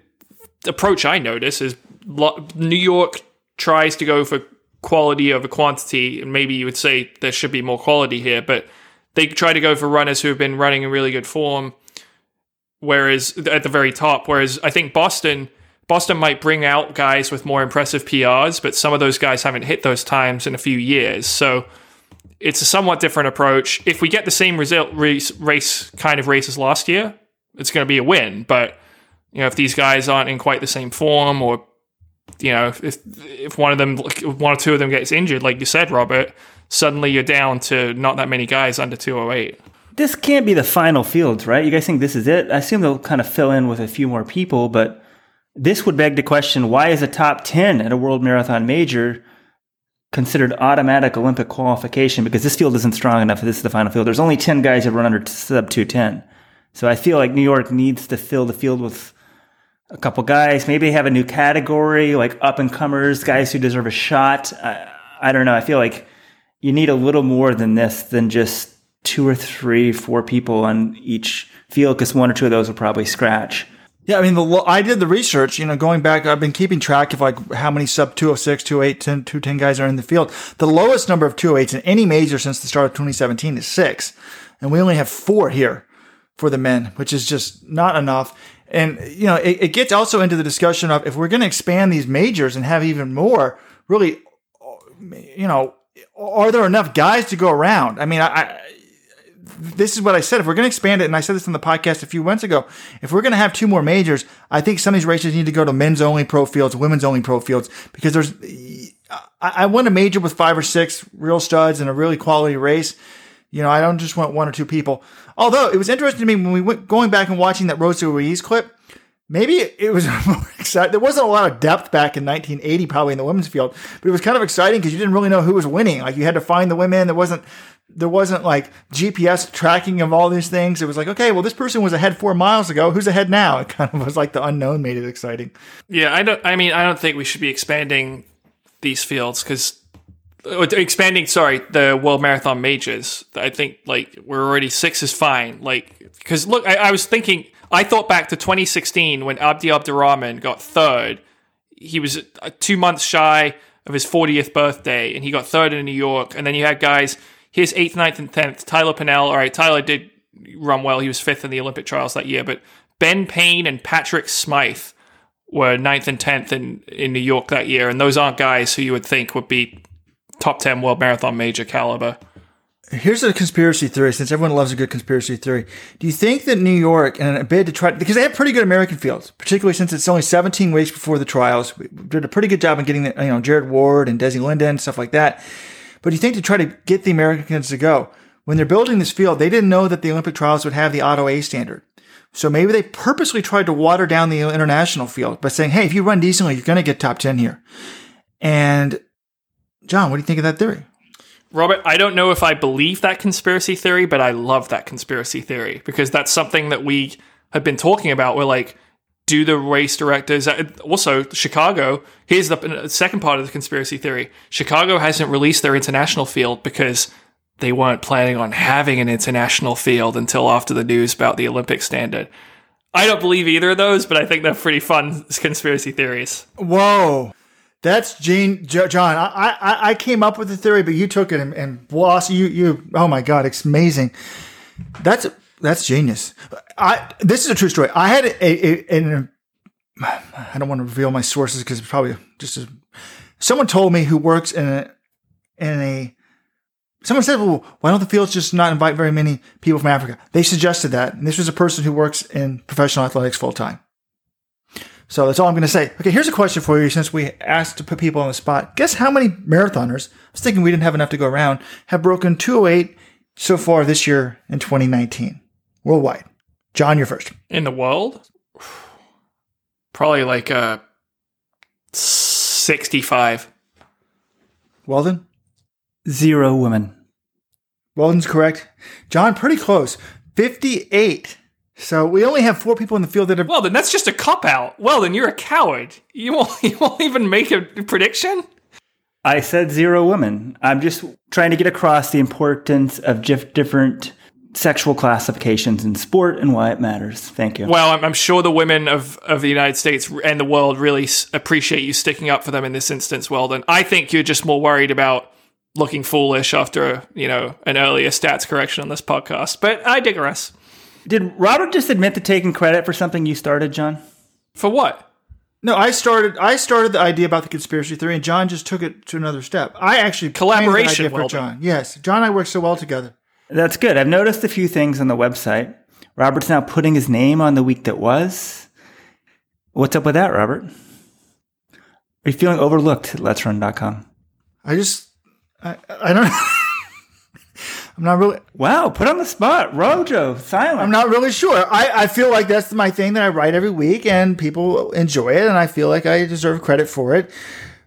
approach I notice is New York tries to go for quality over quantity, and maybe you would say there should be more quality here, but they try to go for runners who have been running in really good form. Whereas at the very top, whereas I think Boston. Boston might bring out guys with more impressive PRs, but some of those guys haven't hit those times in a few years. So it's a somewhat different approach. If we get the same result race, race kind of race as last year, it's going to be a win. But you know, if these guys aren't in quite the same form, or you know, if if one of them, one or two of them gets injured, like you said, Robert, suddenly you're down to not that many guys under 208. This can't be the final fields, right? You guys think this is it? I assume they'll kind of fill in with a few more people, but this would beg the question: Why is a top ten at a World Marathon Major? Considered automatic Olympic qualification because this field isn't strong enough. This is the final field. There's only 10 guys that run under sub 210. So I feel like New York needs to fill the field with a couple guys. Maybe have a new category like up and comers, guys who deserve a shot. I, I don't know. I feel like you need a little more than this than just two or three, four people on each field because one or two of those will probably scratch. Yeah, I mean, the I did the research, you know, going back, I've been keeping track of like how many sub 206, 208, 10, 210 guys are in the field. The lowest number of 208s in any major since the start of 2017 is six. And we only have four here for the men, which is just not enough. And, you know, it, it gets also into the discussion of if we're going to expand these majors and have even more, really, you know, are there enough guys to go around? I mean, I, I this is what I said. If we're going to expand it, and I said this on the podcast a few months ago, if we're going to have two more majors, I think some of these races need to go to men's only pro fields, women's only pro fields, because there's, I, I want a major with five or six real studs and a really quality race. You know, I don't just want one or two people. Although it was interesting to me when we went going back and watching that Rosie Ruiz clip, maybe it was more exciting. There wasn't a lot of depth back in 1980, probably in the women's field, but it was kind of exciting because you didn't really know who was winning. Like you had to find the women. There wasn't there wasn't like GPS tracking of all these things. It was like, okay, well, this person was ahead four miles ago. Who's ahead now? It kind of was like the unknown made it exciting. Yeah, I don't. I mean, I don't think we should be expanding these fields because uh, expanding. Sorry, the World Marathon majors. I think like we're already six is fine. Like because look, I, I was thinking. I thought back to 2016 when Abdi Abdirahman got third. He was uh, two months shy of his 40th birthday, and he got third in New York. And then you had guys his eighth, ninth, and tenth. Tyler Pennell. All right, Tyler did run well. He was fifth in the Olympic trials that year. But Ben Payne and Patrick Smyth were ninth and tenth in in New York that year, and those aren't guys who you would think would be top ten world marathon major caliber. Here's a conspiracy theory, since everyone loves a good conspiracy theory. Do you think that New York, and a bid to try, because they have pretty good American fields, particularly since it's only 17 weeks before the trials, we did a pretty good job in getting, the, you know, Jared Ward and Desi Linden, stuff like that. But do you think to try to get the Americans to go, when they're building this field, they didn't know that the Olympic trials would have the Auto A standard. So maybe they purposely tried to water down the international field by saying, hey, if you run decently, you're going to get top 10 here. And John, what do you think of that theory? Robert, I don't know if I believe that conspiracy theory, but I love that conspiracy theory because that's something that we have been talking about. We're like, do the race directors uh, also Chicago? Here's the second part of the conspiracy theory: Chicago hasn't released their international field because they weren't planning on having an international field until after the news about the Olympic standard. I don't believe either of those, but I think they're pretty fun conspiracy theories. Whoa. That's Gene, John. I, I, I came up with the theory, but you took it and, and boss, you, you, oh my God, it's amazing. That's, that's genius. I, this is a true story. I had a, a, a, a I don't want to reveal my sources because it's probably just a, someone told me who works in a, in a, someone said, well, why don't the fields just not invite very many people from Africa? They suggested that. And this was a person who works in professional athletics full time. So that's all I'm going to say. Okay, here's a question for you since we asked to put people on the spot. Guess how many marathoners, I was thinking we didn't have enough to go around, have broken 208 so far this year in 2019 worldwide? John, you're first. In the world? Probably like uh, 65. Weldon? Zero women. Weldon's correct. John, pretty close. 58. So we only have four people in the field that have. Well, then that's just a cop out. Well, then you're a coward. You won't, you won't even make a prediction? I said zero women. I'm just trying to get across the importance of different sexual classifications in sport and why it matters. Thank you. Well, I'm, I'm sure the women of, of the United States and the world really s- appreciate you sticking up for them in this instance, Weldon. I think you're just more worried about looking foolish after, you know, an earlier stats correction on this podcast. But I digress. Did Robert just admit to taking credit for something you started, John? For what? No, I started. I started the idea about the conspiracy theory, and John just took it to another step. I actually collaboration for John. Yes, John and I work so well together. That's good. I've noticed a few things on the website. Robert's now putting his name on the week that was. What's up with that, Robert? Are you feeling overlooked at Let'sRun.com? I just, I, I don't. I'm not really. Wow, put on the spot, Rojo, silent. I'm not really sure. I, I feel like that's my thing that I write every week, and people enjoy it, and I feel like I deserve credit for it.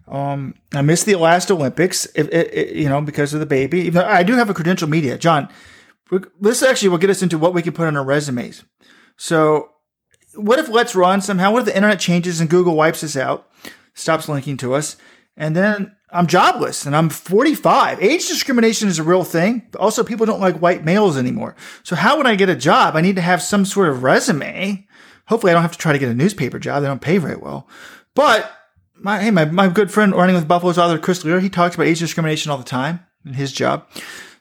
Um, I missed the last Olympics, it, it, it, you know, because of the baby. Even I do have a credential media, John. This actually will get us into what we can put on our resumes. So, what if Let's Run somehow? What if the internet changes and Google wipes us out, stops linking to us, and then I'm jobless and I'm 45. Age discrimination is a real thing. Also, people don't like white males anymore. So how would I get a job? I need to have some sort of resume. Hopefully, I don't have to try to get a newspaper job. They don't pay very well. But my hey, my, my good friend running with Buffaloes author Chris Lear, he talks about age discrimination all the time in his job.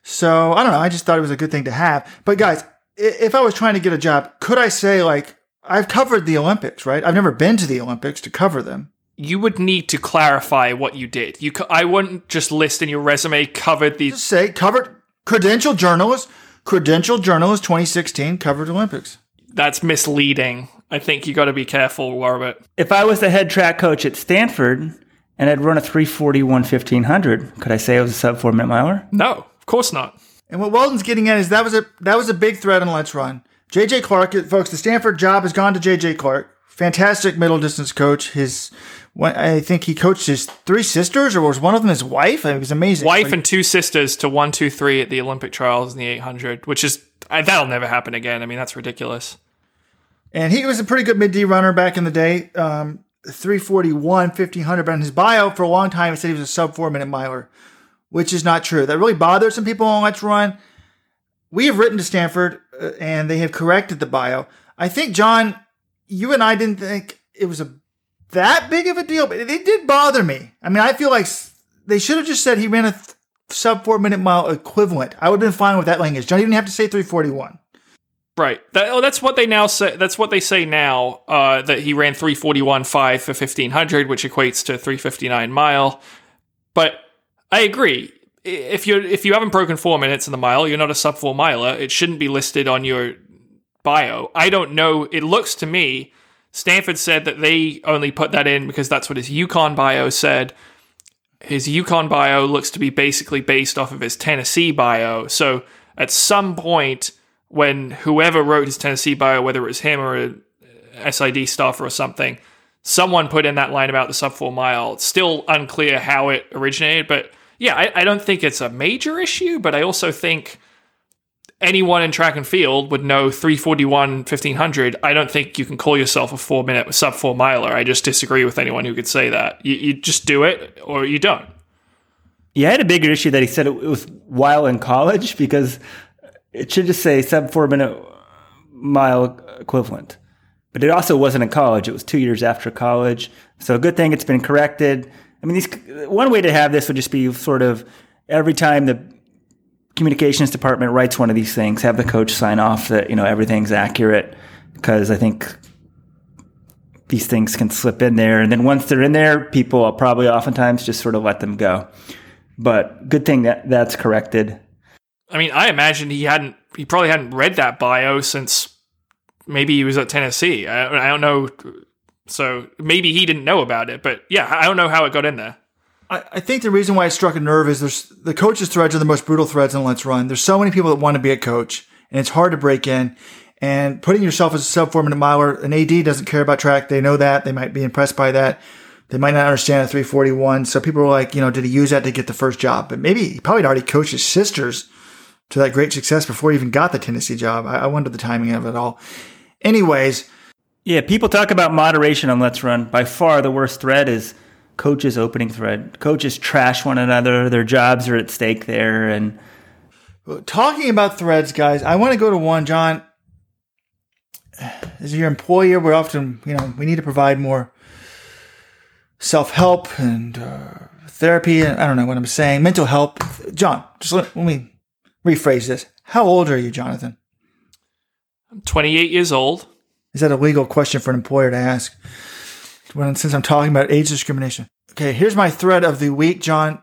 So I don't know. I just thought it was a good thing to have. But guys, if I was trying to get a job, could I say like I've covered the Olympics, right? I've never been to the Olympics to cover them. You would need to clarify what you did. You, I wouldn't just list in your resume covered the. Just say covered credential journalist, credential journalist 2016 covered Olympics. That's misleading. I think you got to be careful, Robert. If I was the head track coach at Stanford and I'd run a 341 1500, could I say I was a sub four minute miler? No, of course not. And what Weldon's getting at is that was a that was a big threat on Let's Run. JJ Clark, folks, the Stanford job has gone to JJ Clark. Fantastic middle distance coach. His, I think he coached his three sisters, or was one of them his wife? It was amazing. Wife like, and two sisters to one, two, three at the Olympic trials in the 800, which is that'll never happen again. I mean, that's ridiculous. And he was a pretty good mid D runner back in the day. Um, 341, 1500, but in his bio for a long time, he said he was a sub four minute miler, which is not true. That really bothered some people on Let's Run. We have written to Stanford uh, and they have corrected the bio. I think, John, you and I didn't think it was a that big of a deal, but it did bother me. I mean, I feel like they should have just said he ran a th- sub four minute mile equivalent. I would have been fine with that language. You didn't have to say 341. Right. That, oh, that's what they now say. That's what they say now. Uh, that he ran three forty one five for fifteen hundred, which equates to three fifty nine mile. But I agree. If you if you haven't broken four minutes in the mile, you're not a sub four miler. It shouldn't be listed on your bio. I don't know. It looks to me. Stanford said that they only put that in because that's what his UConn bio said. His UConn bio looks to be basically based off of his Tennessee bio. So at some point when whoever wrote his Tennessee bio, whether it was him or a SID staffer or something, someone put in that line about the sub four mile. It's still unclear how it originated, but yeah, I, I don't think it's a major issue, but I also think anyone in track and field would know 341 1500 i don't think you can call yourself a four minute sub four miler i just disagree with anyone who could say that you, you just do it or you don't yeah i had a bigger issue that he said it was while in college because it should just say sub four minute mile equivalent. But it also wasn't in college. It was two years after college. So a good thing it's been corrected. I mean, these one way to have this would just be sort of every time the communications department writes one of these things, have the coach sign off that you know everything's accurate. Because I think these things can slip in there, and then once they're in there, people probably oftentimes just sort of let them go. But good thing that that's corrected. I mean, I imagine he hadn't, he probably hadn't read that bio since maybe he was at Tennessee. I, I don't know. So maybe he didn't know about it, but yeah, I don't know how it got in there. I, I think the reason why it struck a nerve is there's the coaches' threads are the most brutal threads in Let's Run. There's so many people that want to be a coach, and it's hard to break in. And putting yourself as a sub four minute miler, an AD doesn't care about track. They know that. They might be impressed by that. They might not understand a 341. So people were like, you know, did he use that to get the first job? But maybe he probably already coached his sisters to that great success before he even got the Tennessee job. I, I wonder the timing of it all. Anyways. Yeah, people talk about moderation on Let's Run. By far, the worst thread is coaches' opening thread. Coaches trash one another. Their jobs are at stake there. And talking about threads, guys, I want to go to one. John, as your employer, we're often, you know, we need to provide more self help and uh, therapy. I don't know what I'm saying. Mental help. John, just let, let me rephrase this. How old are you, Jonathan? I'm 28 years old. Is that a legal question for an employer to ask? When, since I'm talking about age discrimination. Okay, here's my thread of the week, John.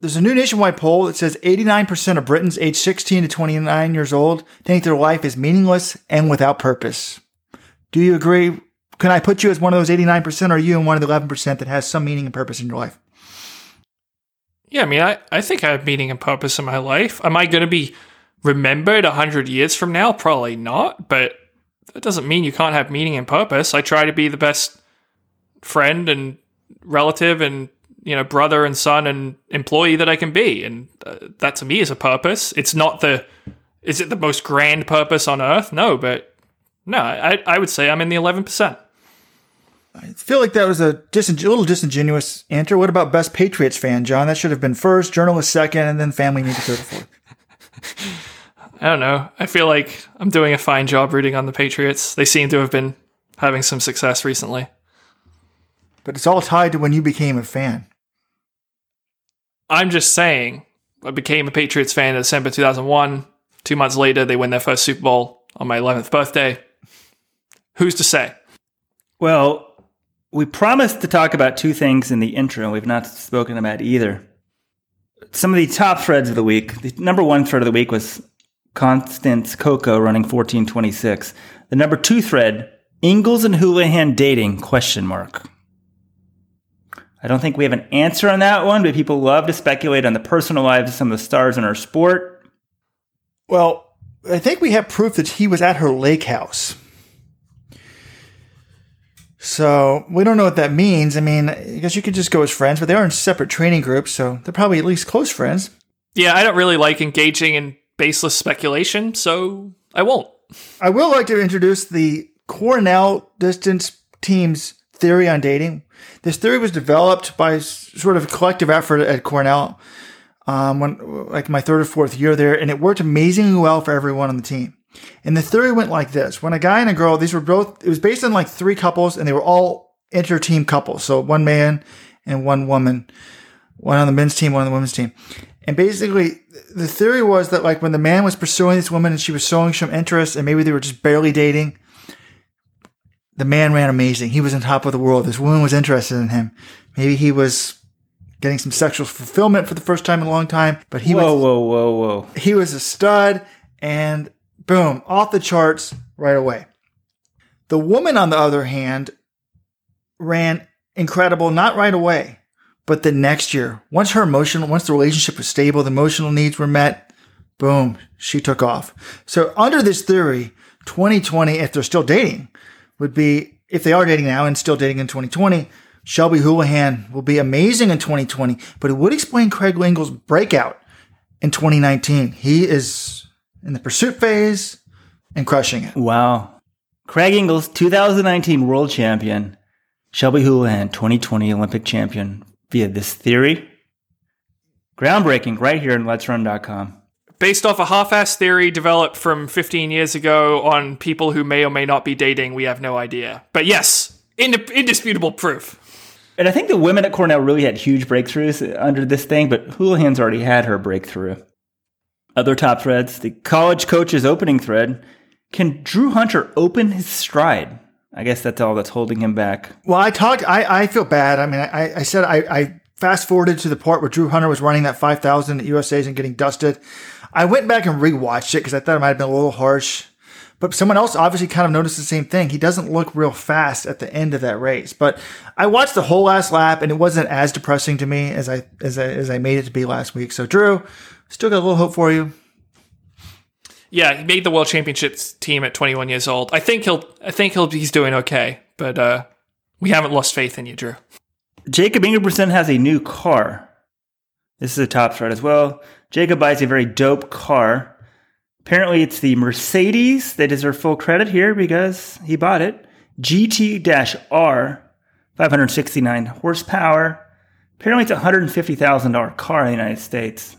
There's a new nationwide poll that says 89% of Britons aged 16 to 29 years old think their life is meaningless and without purpose. Do you agree? Can I put you as one of those 89% or are you in one of the 11% that has some meaning and purpose in your life? Yeah, I mean, I, I think I have meaning and purpose in my life. Am I going to be remembered 100 years from now? Probably not, but that doesn't mean you can't have meaning and purpose. I try to be the best friend and relative and, you know, brother and son and employee that I can be. And uh, that to me is a purpose. It's not the, is it the most grand purpose on earth? No, but no, I, I would say I'm in the 11%. I feel like that was a, disin- a little disingenuous answer. What about best Patriots fan, John? That should have been first, journalist second, and then family media third or fourth. I don't know. I feel like I'm doing a fine job rooting on the Patriots. They seem to have been having some success recently. But it's all tied to when you became a fan. I'm just saying, I became a Patriots fan in December 2001. Two months later, they win their first Super Bowl on my 11th birthday. Who's to say? Well, we promised to talk about two things in the intro, and we've not spoken about either. Some of the top threads of the week. The number one thread of the week was Konstanze Koko running 1426. The number two thread, Engels and Houlihan dating, question mark. I don't think we have an answer on that one, but people love to speculate on the personal lives of some of the stars in our sport. Well, I think we have proof that he was at her lake house. So we don't know what that means. I mean, I guess you could just go as friends, but they are in separate training groups, so they're probably at least close friends. Yeah, I don't really like engaging in baseless speculation, so I won't. I will like to introduce the Cornell distance team's theory on dating. This theory was developed by sort of a collective effort at Cornell, um, when like my third or fourth year there, and it worked amazingly well for everyone on the team. And the theory went like this: when a guy and a girl, these were both, it was based on like three couples, and they were all inter-team couples, so one man and one woman, one on the men's team, one on the women's team. And basically, the theory was that like when the man was pursuing this woman and she was showing some interest, and maybe they were just barely dating, the man ran amazing. He was on top of the world. This woman was interested in him. Maybe he was getting some sexual fulfillment for the first time in a long time, but he Whoa, was whoa, whoa, whoa. he was a stud and boom, off the charts right away. The woman, on the other hand, ran incredible, not right away, but the next year. Once her emotional, once the relationship was stable, the emotional needs were met, boom, she took off. So under this theory, 2020, if they're still dating, would be if they are dating now and still dating in 2020, Shelby Houlihan will be amazing in 2020, but it would explain Craig Engels' breakout in 2019. He is in the pursuit phase and crushing it. Wow. Craig Engels, 2019 world champion. Shelby Houlihan, 2020 Olympic champion via this theory. Groundbreaking right here in Let'sRun.com. Based off a half-ass theory developed from 15 years ago on people who may or may not be dating, we have no idea. But yes, ind- indisputable proof. And I think the women at Cornell really had huge breakthroughs under this thing, but Houlihan's already had her breakthrough. Other top threads the college coach's opening thread. Can Drew Hunter open his stride? I guess that's all that's holding him back. Well, I talked, I, I feel bad. I mean, I, I said I, I fast forwarded to the part where Drew Hunter was running that 5,000 at USA's and getting dusted. I went back and rewatched it because I thought it might have been a little harsh. But someone else obviously kind of noticed the same thing. He doesn't look real fast at the end of that race. But I watched the whole last lap and it wasn't as depressing to me as I as I, as I made it to be last week. So Drew, still got a little hope for you. Yeah, he made the world championships team at 21 years old. I think he'll. I think he'll. He's doing okay, but uh, we haven't lost faith in you, Drew. Jakob Ingebrigtsen has a new car. This is a top thread as well. Jakob buys a very dope car. Apparently, it's the Mercedes is her full credit here because he bought it. GT R, 569 horsepower. Apparently, it's a $150,000 car in the United States.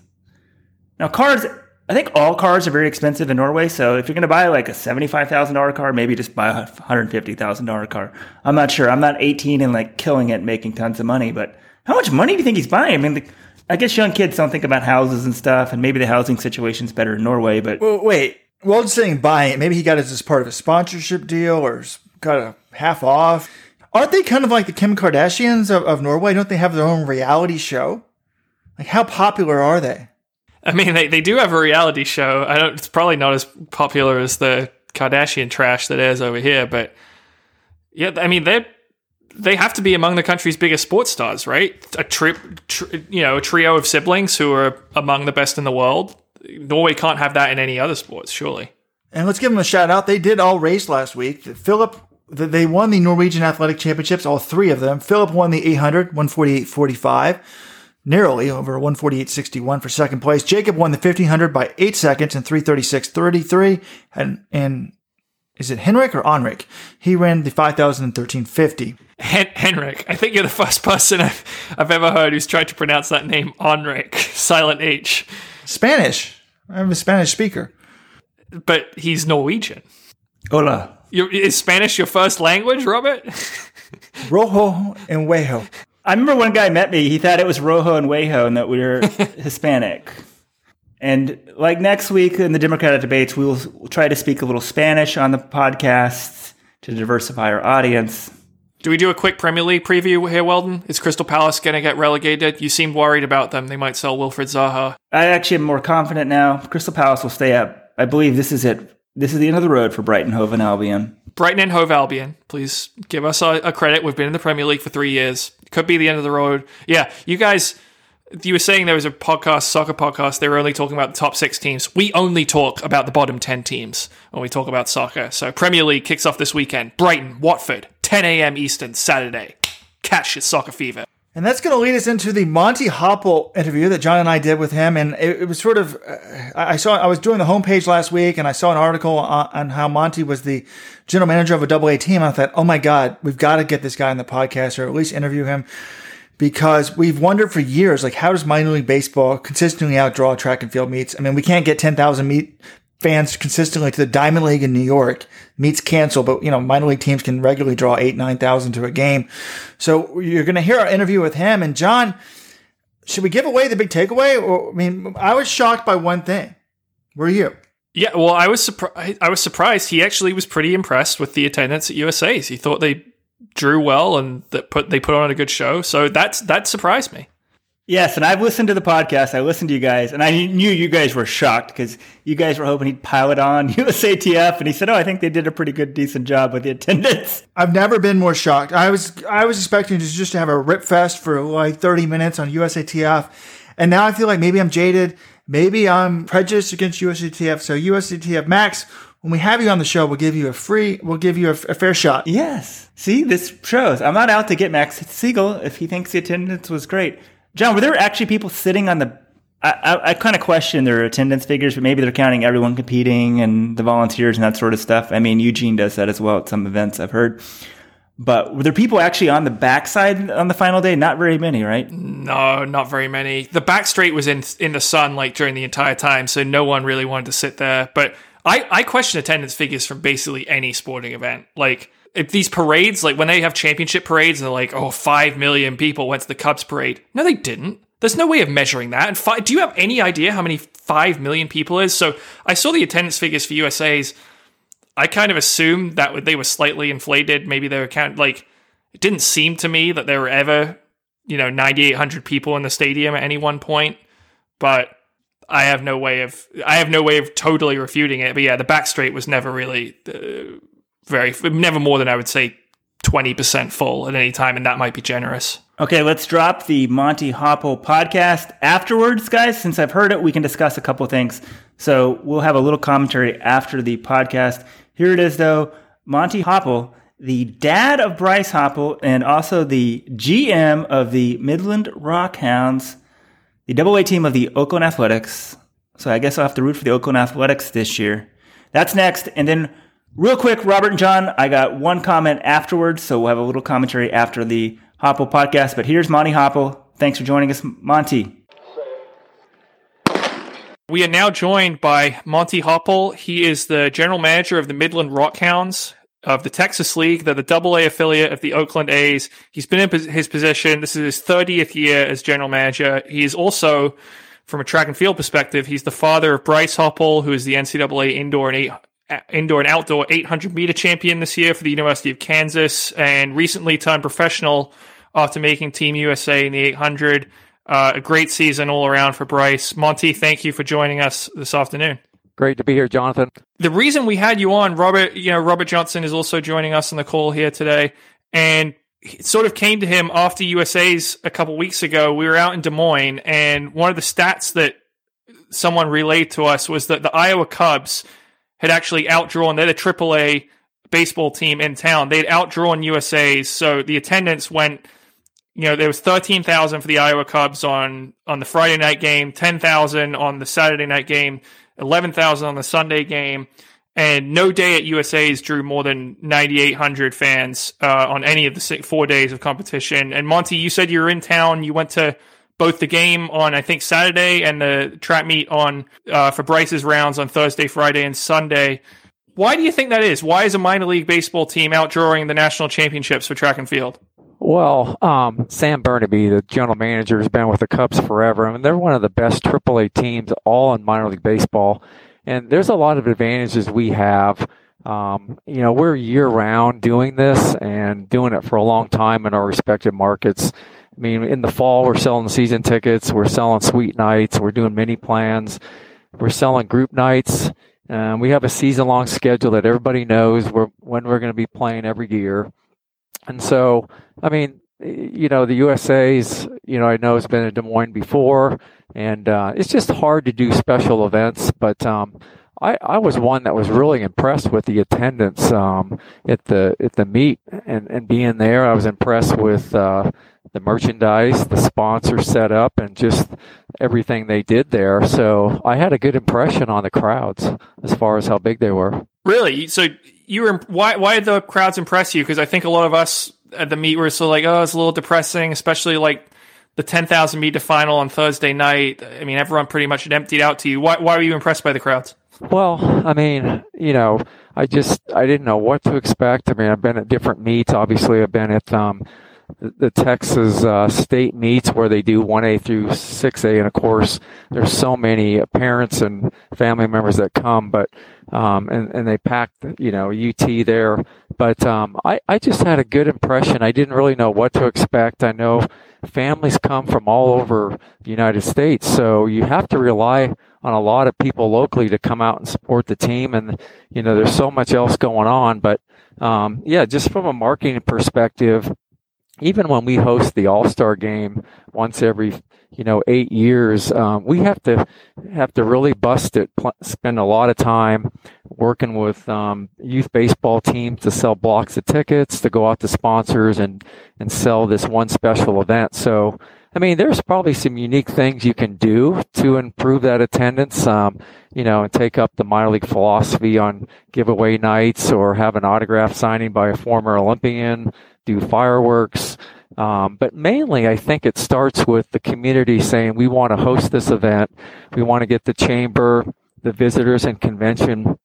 Now, cars, I think all cars are very expensive in Norway. So if you're going to buy like a $75,000 car, maybe just buy a $150,000 car. I'm not sure. I'm not 18 and like killing it, making tons of money, but how much money do you think he's buying? I mean, the, I guess young kids don't think about houses and stuff, and maybe the housing situation's better in Norway, but Well, wait. Well, just saying buying. Maybe he got it as part of a sponsorship deal or got a half off. Aren't they kind of like the Kim Kardashians of, of Norway? Don't they have their own reality show? Like, how popular are they? I mean, they, they do have a reality show. I don't. It's probably not as popular as the Kardashian trash that airs over here, but yeah, I mean they they have to be among the country's biggest sports stars, right? A trip, tr- you know, a trio of siblings who are among the best in the world. Norway can't have that in any other sports, surely. And let's give them a shout out. They did all race last week. Filip, they won the Norwegian Athletic Championships, all three of them. Filip won the 800, 148.45, narrowly over 148.61 for second place. Jakob won the 1500 by eight seconds and 336.33. And, and is it Henrik or Henrik? He ran the 5,013.50. Hen- Henrik, I think you're the first person I've, I've ever heard who's tried to pronounce that name Henrik, silent H. Spanish. I'm a Spanish speaker. But he's Norwegian. Hola. You, is Spanish your first language, Robert? Rojo and Wejo. I remember one guy met me. He thought it was Rojo and Wejo and that we were Hispanic. And like next week in the Democratic debates, we will try to speak a little Spanish on the podcast to diversify our audience. Do we do a quick Premier League preview here, Weldon? Is Crystal Palace going to get relegated? You seemed worried about them. They might sell Wilfried Zaha. I actually am more confident now. Crystal Palace will stay up. I believe this is it. This is the end of the road for Brighton, Hove, and Albion. Brighton and Hove Albion, please give us a, a credit. We've been in the Premier League for three years. Could be the end of the road. Yeah, you guys you were saying there was a podcast, soccer podcast. They were only talking about the top six teams. We only talk about the bottom 10 teams when we talk about soccer. So, Premier League kicks off this weekend. Brighton, Watford, 10 a.m. Eastern, Saturday. Catch your soccer fever. And that's going to lead us into the Monty Hoppel interview that John and I did with him. And it, it was sort of, uh, I saw, I was doing the homepage last week and I saw an article on, on, how Monty was the general manager of a double A team. I thought, oh my God, we've got to get this guy on the podcast or at least interview him because we've wondered for years, like, how does minor league baseball consistently outdraw track and field meets? I mean, we can't get 10,000 meet fans consistently to the Diamond League in New York. Meets cancel, but you know, minor league teams can regularly draw eight, 9,000 to a game. So you're going to hear our interview with him and John. Should we give away the big takeaway? Or, I mean, I was shocked by one thing. Were you? Yeah, well, I was surprised. I was surprised. He actually was pretty impressed with the attendance at USA's. He thought they drew well and that put they put on a good show. So that's that surprised me. Yes, and I've listened to the podcast. I listened to you guys, and I knew you guys were shocked because you guys were hoping he'd pile it on USATF, and he said, "Oh, I think they did a pretty good, decent job with the attendance." I've never been more shocked. I was I was expecting to just to have a rip fest for like thirty minutes on USATF, and now I feel like maybe I'm jaded, maybe I'm prejudiced against USATF. So USATF Max when we have you on the show, we'll give you a free, we'll give you a, a, fair shot. Yes. See, this shows. I'm not out to get Max Siegel if he thinks the attendance was great. John, were there actually people sitting on the? I, I, I kind of question their attendance figures, but maybe they're counting everyone competing and the volunteers and that sort of stuff. I mean, Eugene does that as well at some events I've heard. But were there people actually on the backside on the final day? Not very many, right? No, not very many. The back straight was in in the sun like during the entire time, so no one really wanted to sit there. But I, I question attendance figures from basically any sporting event. Like, if these parades, like when they have championship parades, they're like, oh, five million people went to the Cubs parade. No, they didn't. There's no way of measuring that. And do you have any idea how many five million people is? So I saw the attendance figures for USA's. I kind of assumed that they were slightly inflated. Maybe they were count like it didn't seem to me that there were ever, you know, 9,800 people in the stadium at any one point. But I have no way of I have no way of totally refuting it. But yeah, the back straight was never really uh, very never more than I would say twenty percent full at any time, and that might be generous. Okay, let's drop the Monty Hoppel podcast afterwards, guys. Since I've heard it, we can discuss a couple things. So we'll have a little commentary after the podcast. Here it is, though. Monty Hoppel, the dad of Bryce Hoppel, and also the GM of the Midland Rockhounds the double A team of the Oakland Athletics. So I guess I'll have to root for the Oakland Athletics this year. That's next. And then, real quick, Robert and John, I got one comment afterwards. So we'll have a little commentary after the Hoppel podcast. But here's Monty Hoppel. Thanks for joining us, Monty. We are now joined by Monty Hoppel. He is the general manager of the Midland Rockhounds of the Texas League. They're the double A affiliate of the Oakland A's. He's been in his position. This is his 30th year as general manager. He is also, from a track and field perspective, he's the father of Bryce Hoppel, who is the NCAA indoor and eight, indoor and outdoor 800 meter champion this year for the University of Kansas and recently turned professional after making Team USA in the 800. Uh, a great season all around for Bryce. Monty, thank you for joining us this afternoon. Great to be here, Jonathan. The reason we had you on, Robert, you know, Robert Johnson is also joining us on the call here today. And it sort of came to him after USA's a couple weeks ago. We were out in Des Moines, and one of the stats that someone relayed to us was that the Iowa Cubs had actually outdrawn, they're the AAA baseball team in town. They'd outdrawn USA's. So the attendance went, you know, there was 13,000 for the Iowa Cubs on, on the Friday night game, 10,000 on the Saturday night game. 11,000 on the Sunday game. and no day at USA's drew more than 9,800 fans uh, on any of the six, four days of competition. And Monty, you said you were in town. You went to both the game on I think Saturday and the track meet on uh, for Bryce's rounds on Thursday, Friday, and Sunday. Why do you think that is? Why is a minor league baseball team outdrawing the national championships for track and field? Well, um, Sam Burnaby, the general manager, has been with the Cubs forever. I mean, they're one of the best AAA teams all in minor league baseball. And there's a lot of advantages we have. Um, you know, we're year round doing this and doing it for a long time in our respective markets. I mean, in the fall, we're selling season tickets, we're selling suite nights, we're doing mini plans, we're selling group nights. And we have a season long schedule that everybody knows we're, when we're going to be playing every year. And so, I mean, you know, the USA's, you know, I know it's been in Des Moines before, and uh, it's just hard to do special events. But um, I, I was one that was really impressed with the attendance um, at the at the meet and, and being there. I was impressed with uh, the merchandise, the sponsor setup, and just everything they did there. So I had a good impression on the crowds as far as how big they were. Really? So you were why why did the crowds impress you? Because I think a lot of us at the meet were still like, oh, it's a little depressing, especially like the ten thousand meet meter final on Thursday night. I mean, everyone pretty much emptied out to you. Why why were you impressed by the crowds? Well, I mean, you know, I just I didn't know what to expect. I mean, I've been at different meets. Obviously, I've been at um, the Texas uh, state meets where they do 1A through 6A, and of course, there's so many parents and family members that come, but um, and and they packed you know UT there. But um, I I just had a good impression. I didn't really know what to expect. I know families come from all over the United States, so you have to rely on a lot of people locally to come out and support the team. And you know, there's so much else going on, but um, yeah, just from a marketing perspective, even when we host the All Star game once every you know eight years, um, we have to have to really bust it. Pl- spend a lot of time working with um, youth baseball teams to sell blocks of tickets, to go out to sponsors and and sell this one special event. So. I mean, there's probably some unique things you can do to improve that attendance. Um, you know, and take up the minor league philosophy on giveaway nights or have an autograph signing by a former Olympian do fireworks. Um, but mainly, I think it starts with the community saying, we want to host this event. We want to get the chamber, the visitors and convention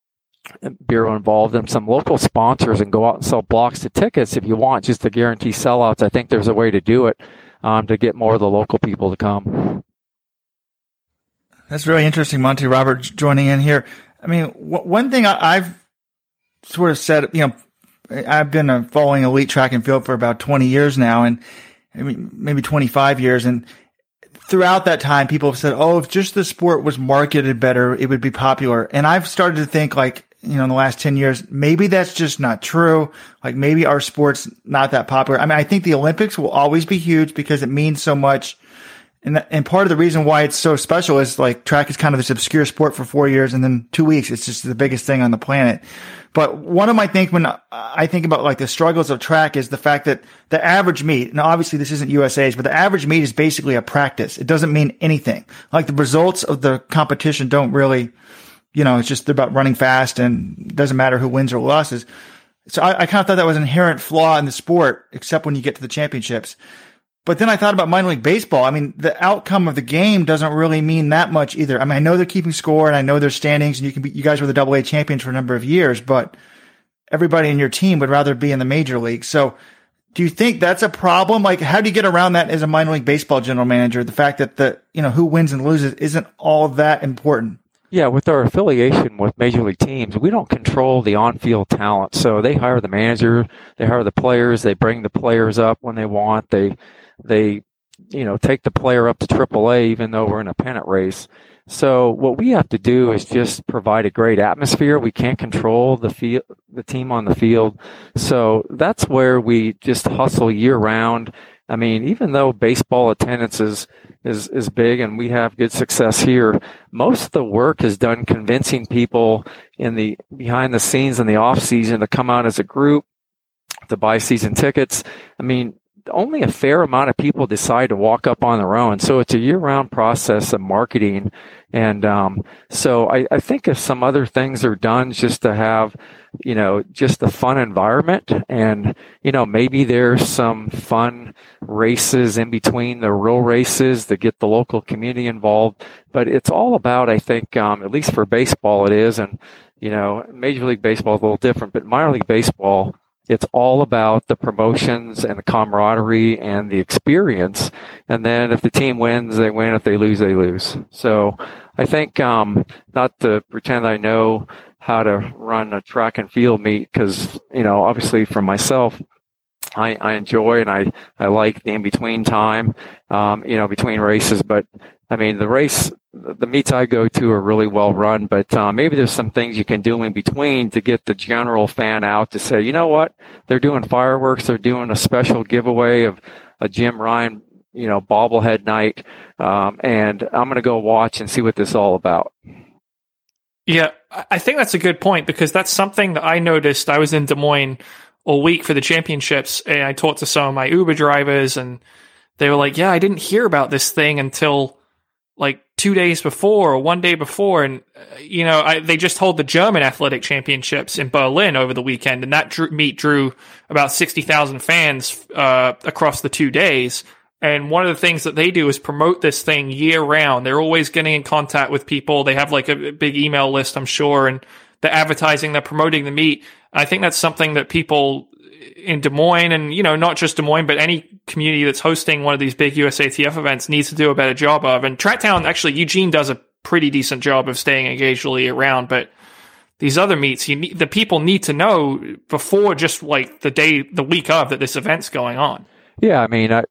bureau involved and some local sponsors and go out and sell blocks of tickets if you want just to guarantee sellouts. I think there's a way to do it um, to get more of the local people to come. That's really interesting, Monty Robert joining in here. I mean, w- one thing I- I've sort of said, you know, I've been following elite track and field for about 20 years now and maybe 25 years. And throughout that time, people have said, Oh, if just the sport was marketed better, it would be popular. And I've started to think like, you know, in the last 10 years, maybe that's just not true. Like maybe our sport's not that popular. I mean, I think the Olympics will always be huge because it means so much. And, and part of the reason why it's so special is like track is kind of this obscure sport for four years and then two weeks, it's just the biggest thing on the planet. But one of my things when I think about like the struggles of track is the fact that the average meet, and obviously this isn't USA's, but the average meet is basically a practice. It doesn't mean anything. Like the results of the competition don't really, you know, it's just they're about running fast and doesn't matter who wins or loses. So I, I kind of thought that was an inherent flaw in the sport, except when you get to the championships. But then I thought about minor league baseball. I mean, the outcome of the game doesn't really mean that much either. I mean, I know they're keeping score and I know there's standings and you can be, you guys were the double A champions for a number of years, but everybody in your team would rather be in the major league. So do you think that's a problem? Like, how do you get around that as a minor league baseball general manager? The fact that the, you know, who wins and loses isn't all that important. Yeah, with our affiliation with major league teams, we don't control the on-field talent. So they hire the manager, they hire the players, they bring the players up when they want, they they you know take the player up to AAA even though we're in a pennant race. So what we have to do is just provide a great atmosphere. We can't control the field, the team on the field. So that's where we just hustle year round. I mean, even though baseball attendance is, is, is big and we have good success here, most of the work is done convincing people in the behind the scenes in the off season to come out as a group, to buy season tickets. I mean, only a fair amount of people decide to walk up on their own. So it's a year round process of marketing. And um, so I, I think if some other things are done just to have, you know, just a fun environment and, you know, maybe there's some fun races in between the real races that get the local community involved. But it's all about, I think, um, at least for baseball it is. And, you know, Major League Baseball is a little different, but minor league baseball, it's all about the promotions and the camaraderie and the experience. And then if the team wins, they win. If they lose, they lose. So I think, um, not to pretend I know how to run a track and field meet because, you know, obviously for myself, I, I enjoy and I, I like the in between time, um, you know, between races. But I mean, the race, the meets I go to are really well run, but uh, maybe there's some things you can do in between to get the general fan out to say, you know what, they're doing fireworks, they're doing a special giveaway of a Jim Ryun, you know, bobblehead night, um, and I'm going to go watch and see what this is all about. Yeah, I think that's a good point because that's something that I noticed. I was in Des Moines all week for the championships, and I talked to some of my Uber drivers, and they were like, "Yeah, I didn't hear about this thing until." Like two days before or one day before. And, uh, you know, I, they just hold the German athletic championships in Berlin over the weekend. And that drew, meet drew about 60,000 fans uh, across the two days. And one of the things that they do is promote this thing year round. They're always getting in contact with people. They have like a big email list, I'm sure, and they're advertising, they're promoting the meet. I think that's something that people in Des Moines and, you know, not just Des Moines, but any community that's hosting one of these big USATF events needs to do a better job of. And Tracktown, actually, Eugene does a pretty decent job of staying engaged year round, but these other meets, you need, the people need to know before just like the day, the week of that this event's going on. Yeah. I mean, I,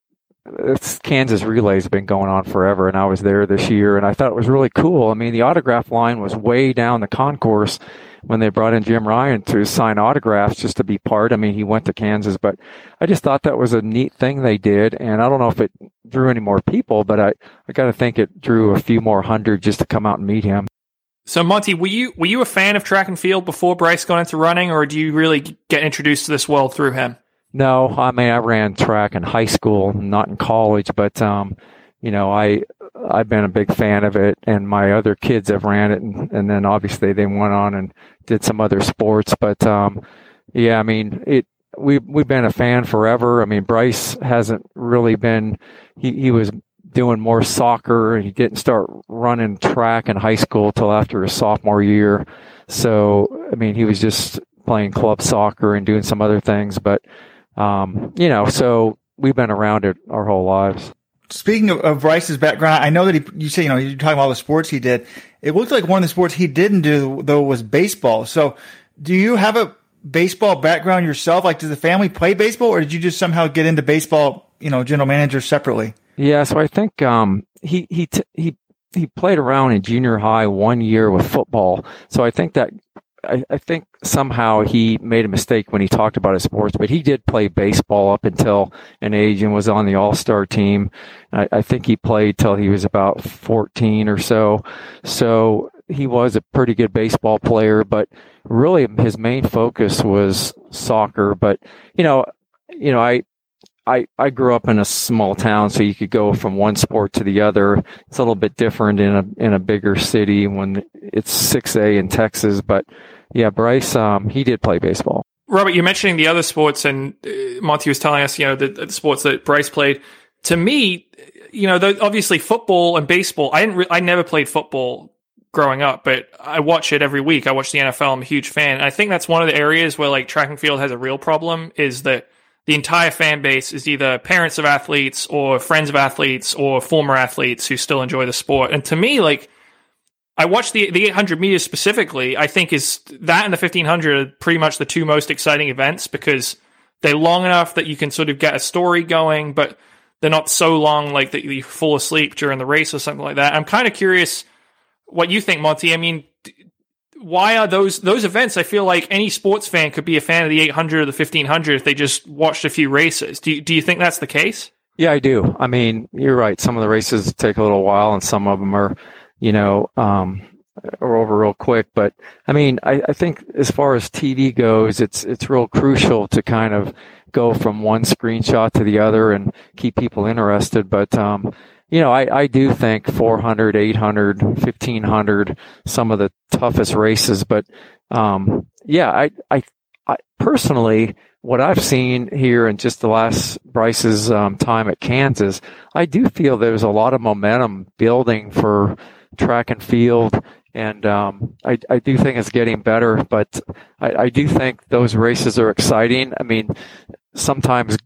Kansas Relays have been going on forever, and I was there this year, and I thought it was really cool. I mean, the autograph line was way down the concourse, when they brought in Jim Ryun to sign autographs just to be part. I mean, he went to Kansas, but I just thought that was a neat thing they did. And I don't know if it drew any more people, but I, I got to think it drew a few more hundred just to come out and meet him. So Monty, were you were you a fan of track and field before Bryce got into running, or do you really get introduced to this world through him? No, I mean I ran track in high school, not in college, but um, you know I I've been a big fan of it, and my other kids have ran it, and, and then obviously they went on and did some other sports. But um, yeah, I mean, it we we've been a fan forever. I mean, Bryce hasn't really been. He he was doing more soccer. He didn't start running track in high school till after his sophomore year. So I mean, he was just playing club soccer and doing some other things. But um, you know, so we've been around it our whole lives. Speaking of, of, Bryce's background, I know that he, you say, you know, you're talking about all the sports he did. It looked like one of the sports he didn't do, though, was baseball. So do you have a baseball background yourself? Like, does the family play baseball or did you just somehow get into baseball, you know, general manager separately? Yeah. So I think, um, he, he, t- he, he played around in junior high one year with football. So I think that I, I, think somehow he made a mistake when he talked about his sports, but he did play baseball up until an age and was on the All Star team. I, I, think he played till he was about 14 or so. So he was a pretty good baseball player, but really his main focus was soccer. But you know, you know, I I, I grew up in a small town, so you could go from one sport to the other. It's a little bit different in a in a bigger city when it's six A in Texas. But yeah, Bryce, um, he did play baseball. Robert, you're mentioning the other sports, and uh, Monty was telling us, you know, the, the sports that Bryce played. To me, you know, obviously football and baseball. I didn't. Re- I never played football growing up, but I watch it every week. I watch the NFL. I'm a huge fan. I think that's one of the areas where like track and field has a real problem is that the entire fan base is either parents of athletes or friends of athletes or former athletes who still enjoy the sport. And to me, like, I watched the the 800 meters specifically. I think is that and the 1500 are pretty much the two most exciting events because they're long enough that you can sort of get a story going, but they're not so long like that you fall asleep during the race or something like that. I'm kind of curious what you think, Monty. I mean, why are those those events? I feel like any sports fan could be a fan of the 800 or the 1500 if they just watched a few races. Do you, do you think that's the case? Yeah, I do. I mean, you're right. Some of the races take a little while, and some of them are, you know, um, are over real quick. But I mean, I, I think as far as TV goes, it's it's real crucial to kind of go from one screenshot to the other and keep people interested. But, um, you know, I, I do think 400, 800, 1500, some of the toughest races. But, um, yeah, I, I, I personally, what I've seen here in just the last Bryce's um, time at Kansas, I do feel there's a lot of momentum building for track and field. And um, I, I do think it's getting better, but I, I do think those races are exciting. I mean, sometimes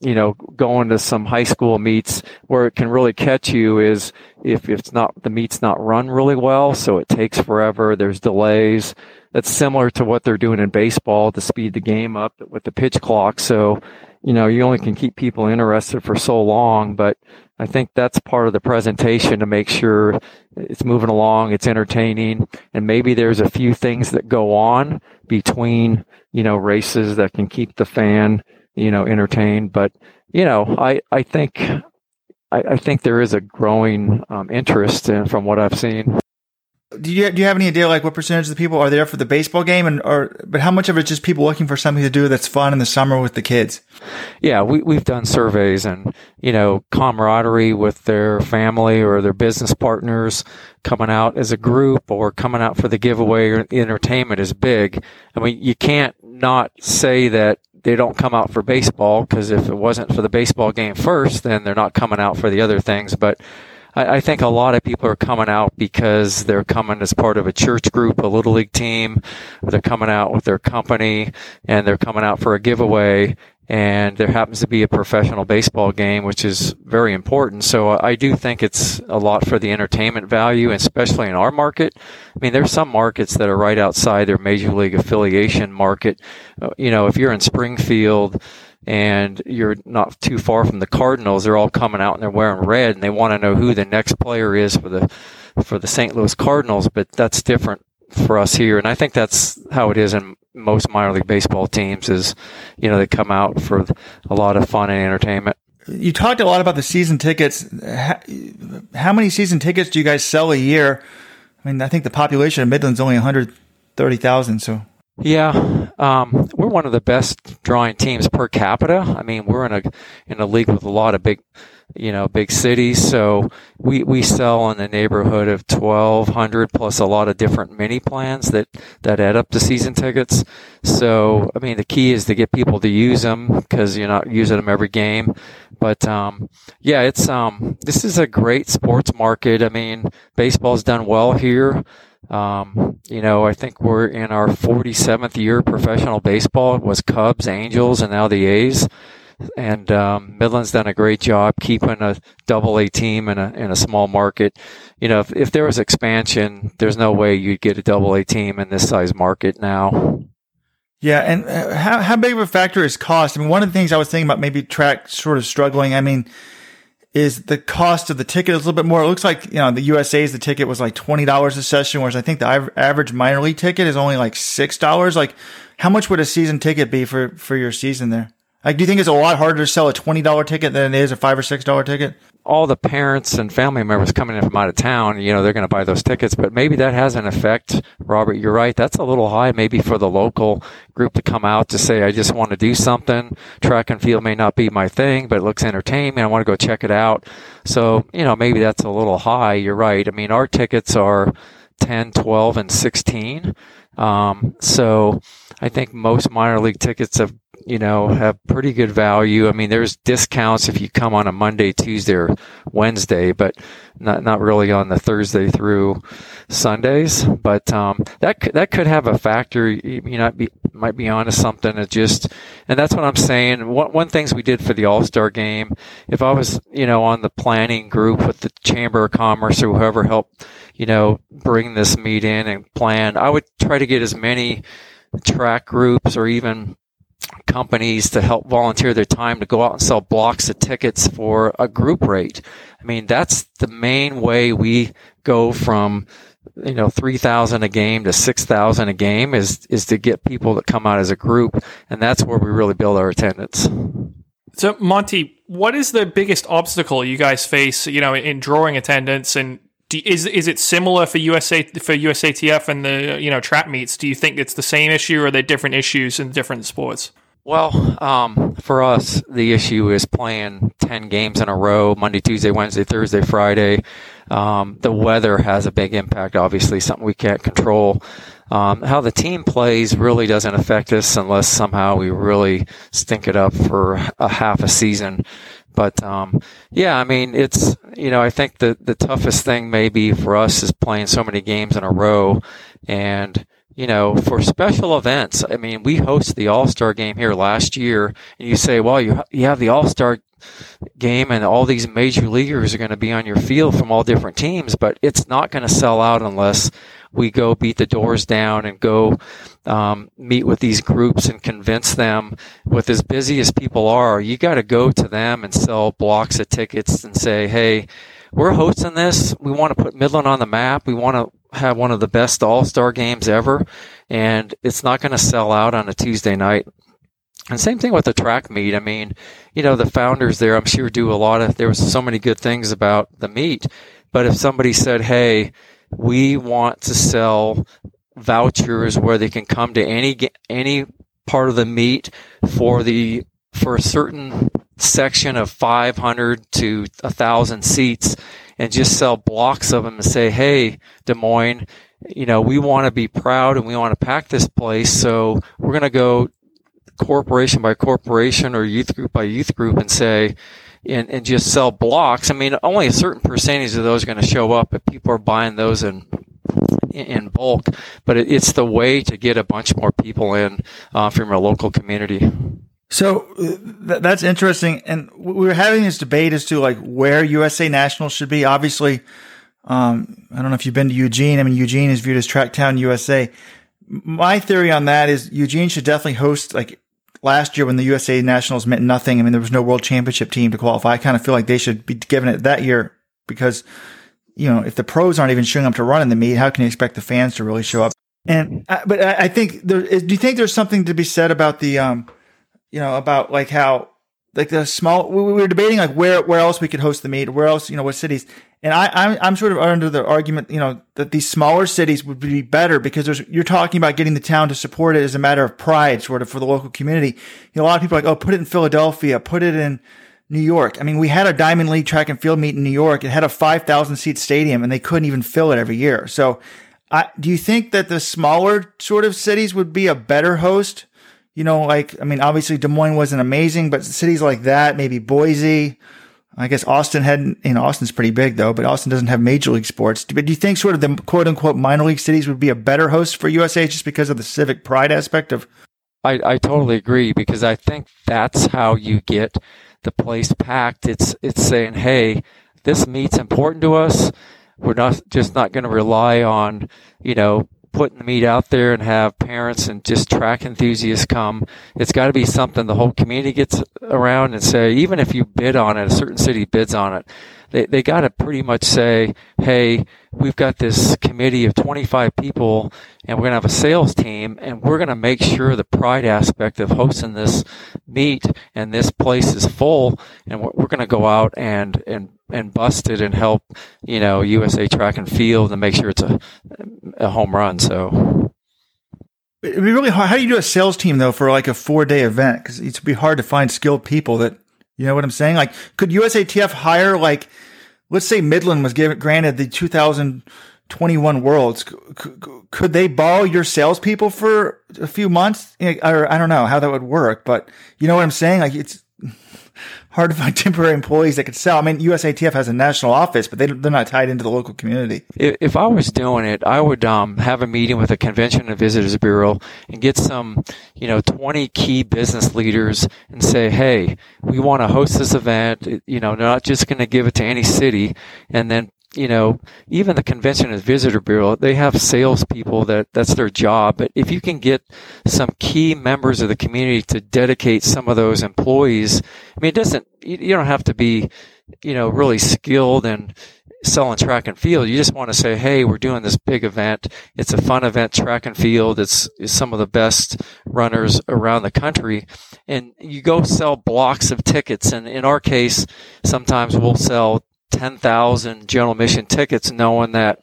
you know, going to some high school meets where it can really catch you is if it's not, the meet's not run really well. So it takes forever. There's delays. That's similar to what they're doing in baseball to speed the game up with the pitch clock. So, you know, you only can keep people interested for so long, but I think that's part of the presentation to make sure it's moving along, it's entertaining, and maybe there's a few things that go on between, you know, races that can keep the fan you know, entertained. But you know, I I think I, I think there is a growing um, interest in, from what I've seen. Do you do you have any idea like what percentage of the people are there for the baseball game and or but how much of it's just people looking for something to do that's fun in the summer with the kids? Yeah, we we've done surveys and you know camaraderie with their family or their business partners coming out as a group or coming out for the giveaway or entertainment is big. I mean, you can't not say that they don't come out for baseball because if it wasn't for the baseball game first, then they're not coming out for the other things. But I, I, think a lot of people are coming out because they're coming as part of a church group, a little league team, they're coming out with their company, and they're coming out for a giveaway and there happens to be a professional baseball game, which is very important. So I do think it's a lot for the entertainment value, especially in our market. I mean, there's some markets that are right outside their major league affiliation market. Uh, you know, if you're in Springfield and you're not too far from the Cardinals, they're all coming out and they're wearing red and they want to know who the next player is for the for the St. Louis Cardinals, but that's different for us here. And I think that's how it is in most minor league baseball teams is, you know, they come out for a lot of fun and entertainment. You talked a lot about the season tickets. How many season tickets do you guys sell a year? I mean, I think the population of Midland's only 130,000. So, yeah, um, we're one of the best drawing teams per capita. I mean, we're in a in a league with a lot of big you know, big cities. So we, we sell in the neighborhood of 1200 plus a lot of different mini plans that, that add up to season tickets. So, I mean, the key is to get people to use them because you're not using them every game. But, um, yeah, it's, um, this is a great sports market. I mean, baseball's done well here. Um, you know, I think we're in our 47th year professional baseball. It was Cubs, Angels, and now the A's and um, Midland's done a great job keeping a double A team in a in a small market. You know, if, if there was expansion, there's no way you'd get a double A team in this size market now. Yeah, and uh, how how big of a factor is cost? I mean, one of the things I was thinking about maybe track sort of struggling. I mean, is the cost of the ticket is a little bit more? It looks like you know the USA's the ticket was like twenty dollars a session, whereas I think the average minor league ticket is only like six dollars. Like, how much would a season ticket be for for your season there? Like, do you think it's a lot harder to sell a twenty dollar ticket than it is a five or six dollar ticket? All the parents and family members coming in from out of town, you know, they're going to buy those tickets, but maybe that has an effect. Robert, you're right. That's a little high, maybe for the local group to come out to say, I just want to do something. Track and field may not be my thing, but it looks entertaining. I want to go check it out. So, you know, maybe that's a little high. You're right. I mean, our tickets are 10, 12, and 16. Um, so I think most minor league tickets have you know, have pretty good value. I mean, there's discounts if you come on a Monday, Tuesday, or Wednesday, but not not really on the Thursday through Sundays. But um, that that could have a factor. You might be might be onto something. It just, and that's what I'm saying. One one things we did for the All Star game. If I was, you know, on the planning group with the Chamber of Commerce or whoever helped, you know, bring this meet in and plan, I would try to get as many track groups or even companies to help volunteer their time to go out and sell blocks of tickets for a group rate. I mean, that's the main way we go from you know 3000 a game to 6000 a game is is to get people that come out as a group and that's where we really build our attendance. So Monty, what is the biggest obstacle you guys face, you know, in drawing attendance and do, is is it similar for USA for USATF and the you know trap meets? Do you think it's the same issue, or are there different issues in different sports? Well, um, for us, the issue is playing 10 games in a row Monday, Tuesday, Wednesday, Thursday, Friday. Um, the weather has a big impact, obviously, something we can't control. Um, how the team plays really doesn't affect us unless somehow we really stink it up for a half a season. But um, yeah, I mean, it's you know, I think the the toughest thing maybe for us is playing so many games in a row, and you know, for special events. I mean, we host the All Star game here last year, and you say, well, you you have the All Star game and all these major leaguers are going to be on your field from all different teams, but it's not going to sell out unless we go beat the doors down and go um, meet with these groups and convince them with as busy as people are, you got to go to them and sell blocks of tickets and say, hey, we're hosting this. We want to put Midland on the map. We want to have one of the best All Star games ever, and it's not going to sell out on a Tuesday night. And same thing with the track meet. I mean, you know, the founders there, I'm sure do a lot of, there was so many good things about the meet. But if somebody said, Hey, we want to sell vouchers where they can come to any, any part of the meet for the, for a certain section of 500 to 1,000 seats and just sell blocks of them and say, hey, Des Moines, you know, we want to be proud and we want to pack this place. So we're going to go corporation by corporation or youth group by youth group and say, and, and just sell blocks. I mean, only a certain percentage of those are going to show up, but people are buying those in in bulk. But it, it's the way to get a bunch more people in uh, from your local community. So uh, th- that's interesting. And we were having this debate as to like where USA Nationals should be. Obviously, um, I don't know if you've been to Eugene. I mean, Eugene is viewed as Tracktown USA. My theory on that is Eugene should definitely host like last year when the USA Nationals meant nothing. I mean, there was no world championship team to qualify. I kind of feel like they should be given it that year because, you know, if the pros aren't even showing up to run in the meet, how can you expect the fans to really show up? And, but I think there, do you think there's something to be said about the, um, you know, about like how like the small we were debating like where where else we could host the meet, where else you know what cities, and I I'm, I'm sort of under the argument you know that these smaller cities would be better because there's you're talking about getting the town to support it as a matter of pride sort of for the local community. You know, a lot of people are like oh put it in Philadelphia, put it in New York. I mean, we had a Diamond League track and field meet in New York. It had a 5,000 seat stadium and they couldn't even fill it every year. So, I, do you think that the smaller sort of cities would be a better host you know, like, I mean, obviously Des Moines wasn't amazing, but cities like that, maybe Boise, I guess Austin had, you know, Austin's pretty big though, but Austin doesn't have major league sports. But do you think sort of the quote unquote minor league cities would be a better host for USA just because of the civic pride aspect of? I, I totally agree because I think that's how you get the place packed. It's, it's saying, Hey, this meet's important to us. We're not just not going to rely on, you know, putting the meet out there and have parents and just track enthusiasts come. It's got to be something the whole community gets around and say, even if you bid on it, a certain city bids on it, they, they got to pretty much say, hey, we've got this committee of 25 people and we're going to have a sales team and we're going to make sure the pride aspect of hosting this meet and this place is full and we're, we're going to go out and, and and bust it and help, you know, USA track and field and make sure it's a, a home run. So it'd be really hard. How do you do a sales team though for like a four day event? Cause it'd be hard to find skilled people that, you know what I'm saying? Like could USATF hire like, let's say Midland was given, granted the 2021 worlds. Could they borrow your salespeople for a few months? Eh, or I don't know how that would work, but you know what I'm saying? Like it's, hard to find temporary employees that could sell. I mean, USATF has a national office, but they, they're not tied into the local community. If I was doing it, I would um, have a meeting with the Convention and Visitors Bureau and get some, you know, 20 key business leaders and say, hey, we want to host this event. You know, they're not just going to give it to any city and then you know, even the convention and visitor bureau, they have salespeople that that's their job. But if you can get some key members of the community to dedicate some of those employees, I mean, it doesn't, you don't have to be, you know, really skilled and selling track and field. You just want to say, Hey, we're doing this big event. It's a fun event, track and field. It's, it's some of the best runners around the country. And you go sell blocks of tickets. And in our case, sometimes we'll sell 10,000 general admission tickets knowing that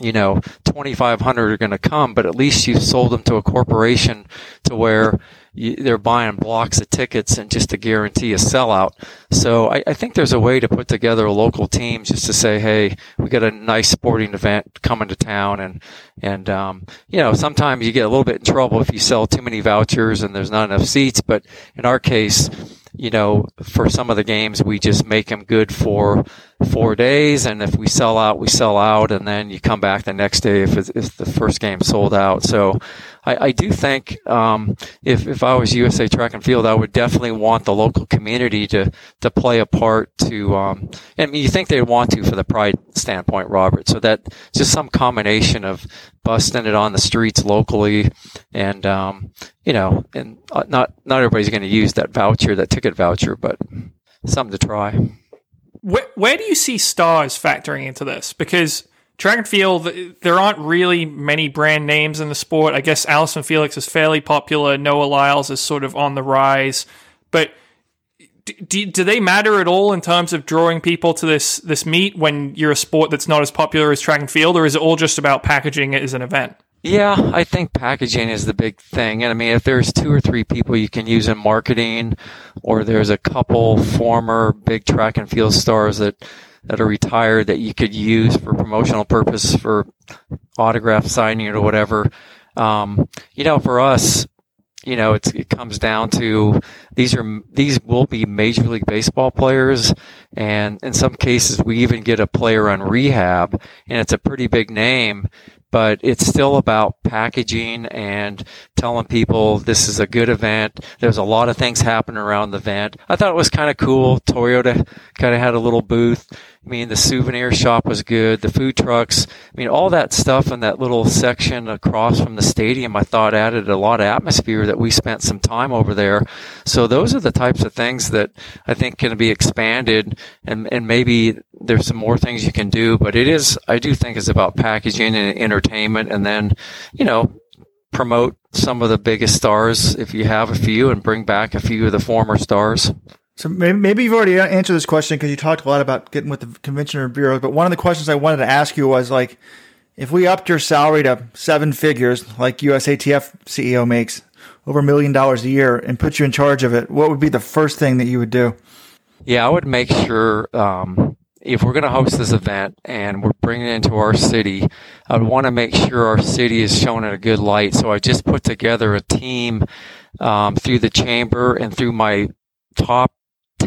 you know, 2,500 are going to come, but at least you've sold them to a corporation to where you, they're buying blocks of tickets and just to guarantee a sellout. So I, I, think there's a way to put together a local team just to say, hey, we got a nice sporting event coming to town, and and um, you know sometimes you get a little bit in trouble if you sell too many vouchers and there's not enough seats. But in our case, you know, for some of the games, we just make them good for four days. And if we sell out, we sell out. And then you come back the next day if, if the first game sold out. So I, I do think um, if, if I was USA Track and Field, I would definitely want the local community to, to play a part to, um, I mean, you think they want to for the pride standpoint, Robert. So that just some combination of busting it on the streets locally and, um, you know, and uh, not, not everybody's going to use that voucher, that ticket voucher, but something to try. Where, where do you see stars factoring into this? Because track and field, there aren't really many brand names in the sport. I guess Allyson Felix is fairly popular. Noah Lyles is sort of on the rise, but do, do they matter at all in terms of drawing people to this this meet when you're a sport that's not as popular as track and field, or is it all just about packaging it as an event? Yeah, I think packaging is the big thing. And I mean, if there's two or three people you can use in marketing, or there's a couple former big track and field stars that that are retired that you could use for promotional purpose for autograph signing or whatever. Um, you know, for us, you know, it comes down to these are these will be major league baseball players, and in some cases we even get a player on rehab, and it's a pretty big name but it's still about packaging and telling people this is a good event. There's a lot of things happening around the event. I thought it was kind of cool. Toyota kind of had a little booth. I mean, the souvenir shop was good. The food trucks. I mean, all that stuff in that little section across from the stadium, I thought added a lot of atmosphere that we spent some time over there. So those are the types of things that I think can be expanded and, and maybe there's some more things you can do, but it is, I do think it's about packaging and entertainment and then, you know, promote some of the biggest stars if you have a few and bring back a few of the former stars. So maybe you've already answered this question because you talked a lot about getting with the convention or bureau. But one of the questions I wanted to ask you was like, if we upped your salary to seven figures, like USATF CEO makes over a million dollars a year, and put you in charge of it, what would be the first thing that you would do? Yeah, I would make sure um, if we're going to host this event and we're bringing it into our city, I want to make sure our city is shown in a good light. So I just put together a team um, through the chamber and through my top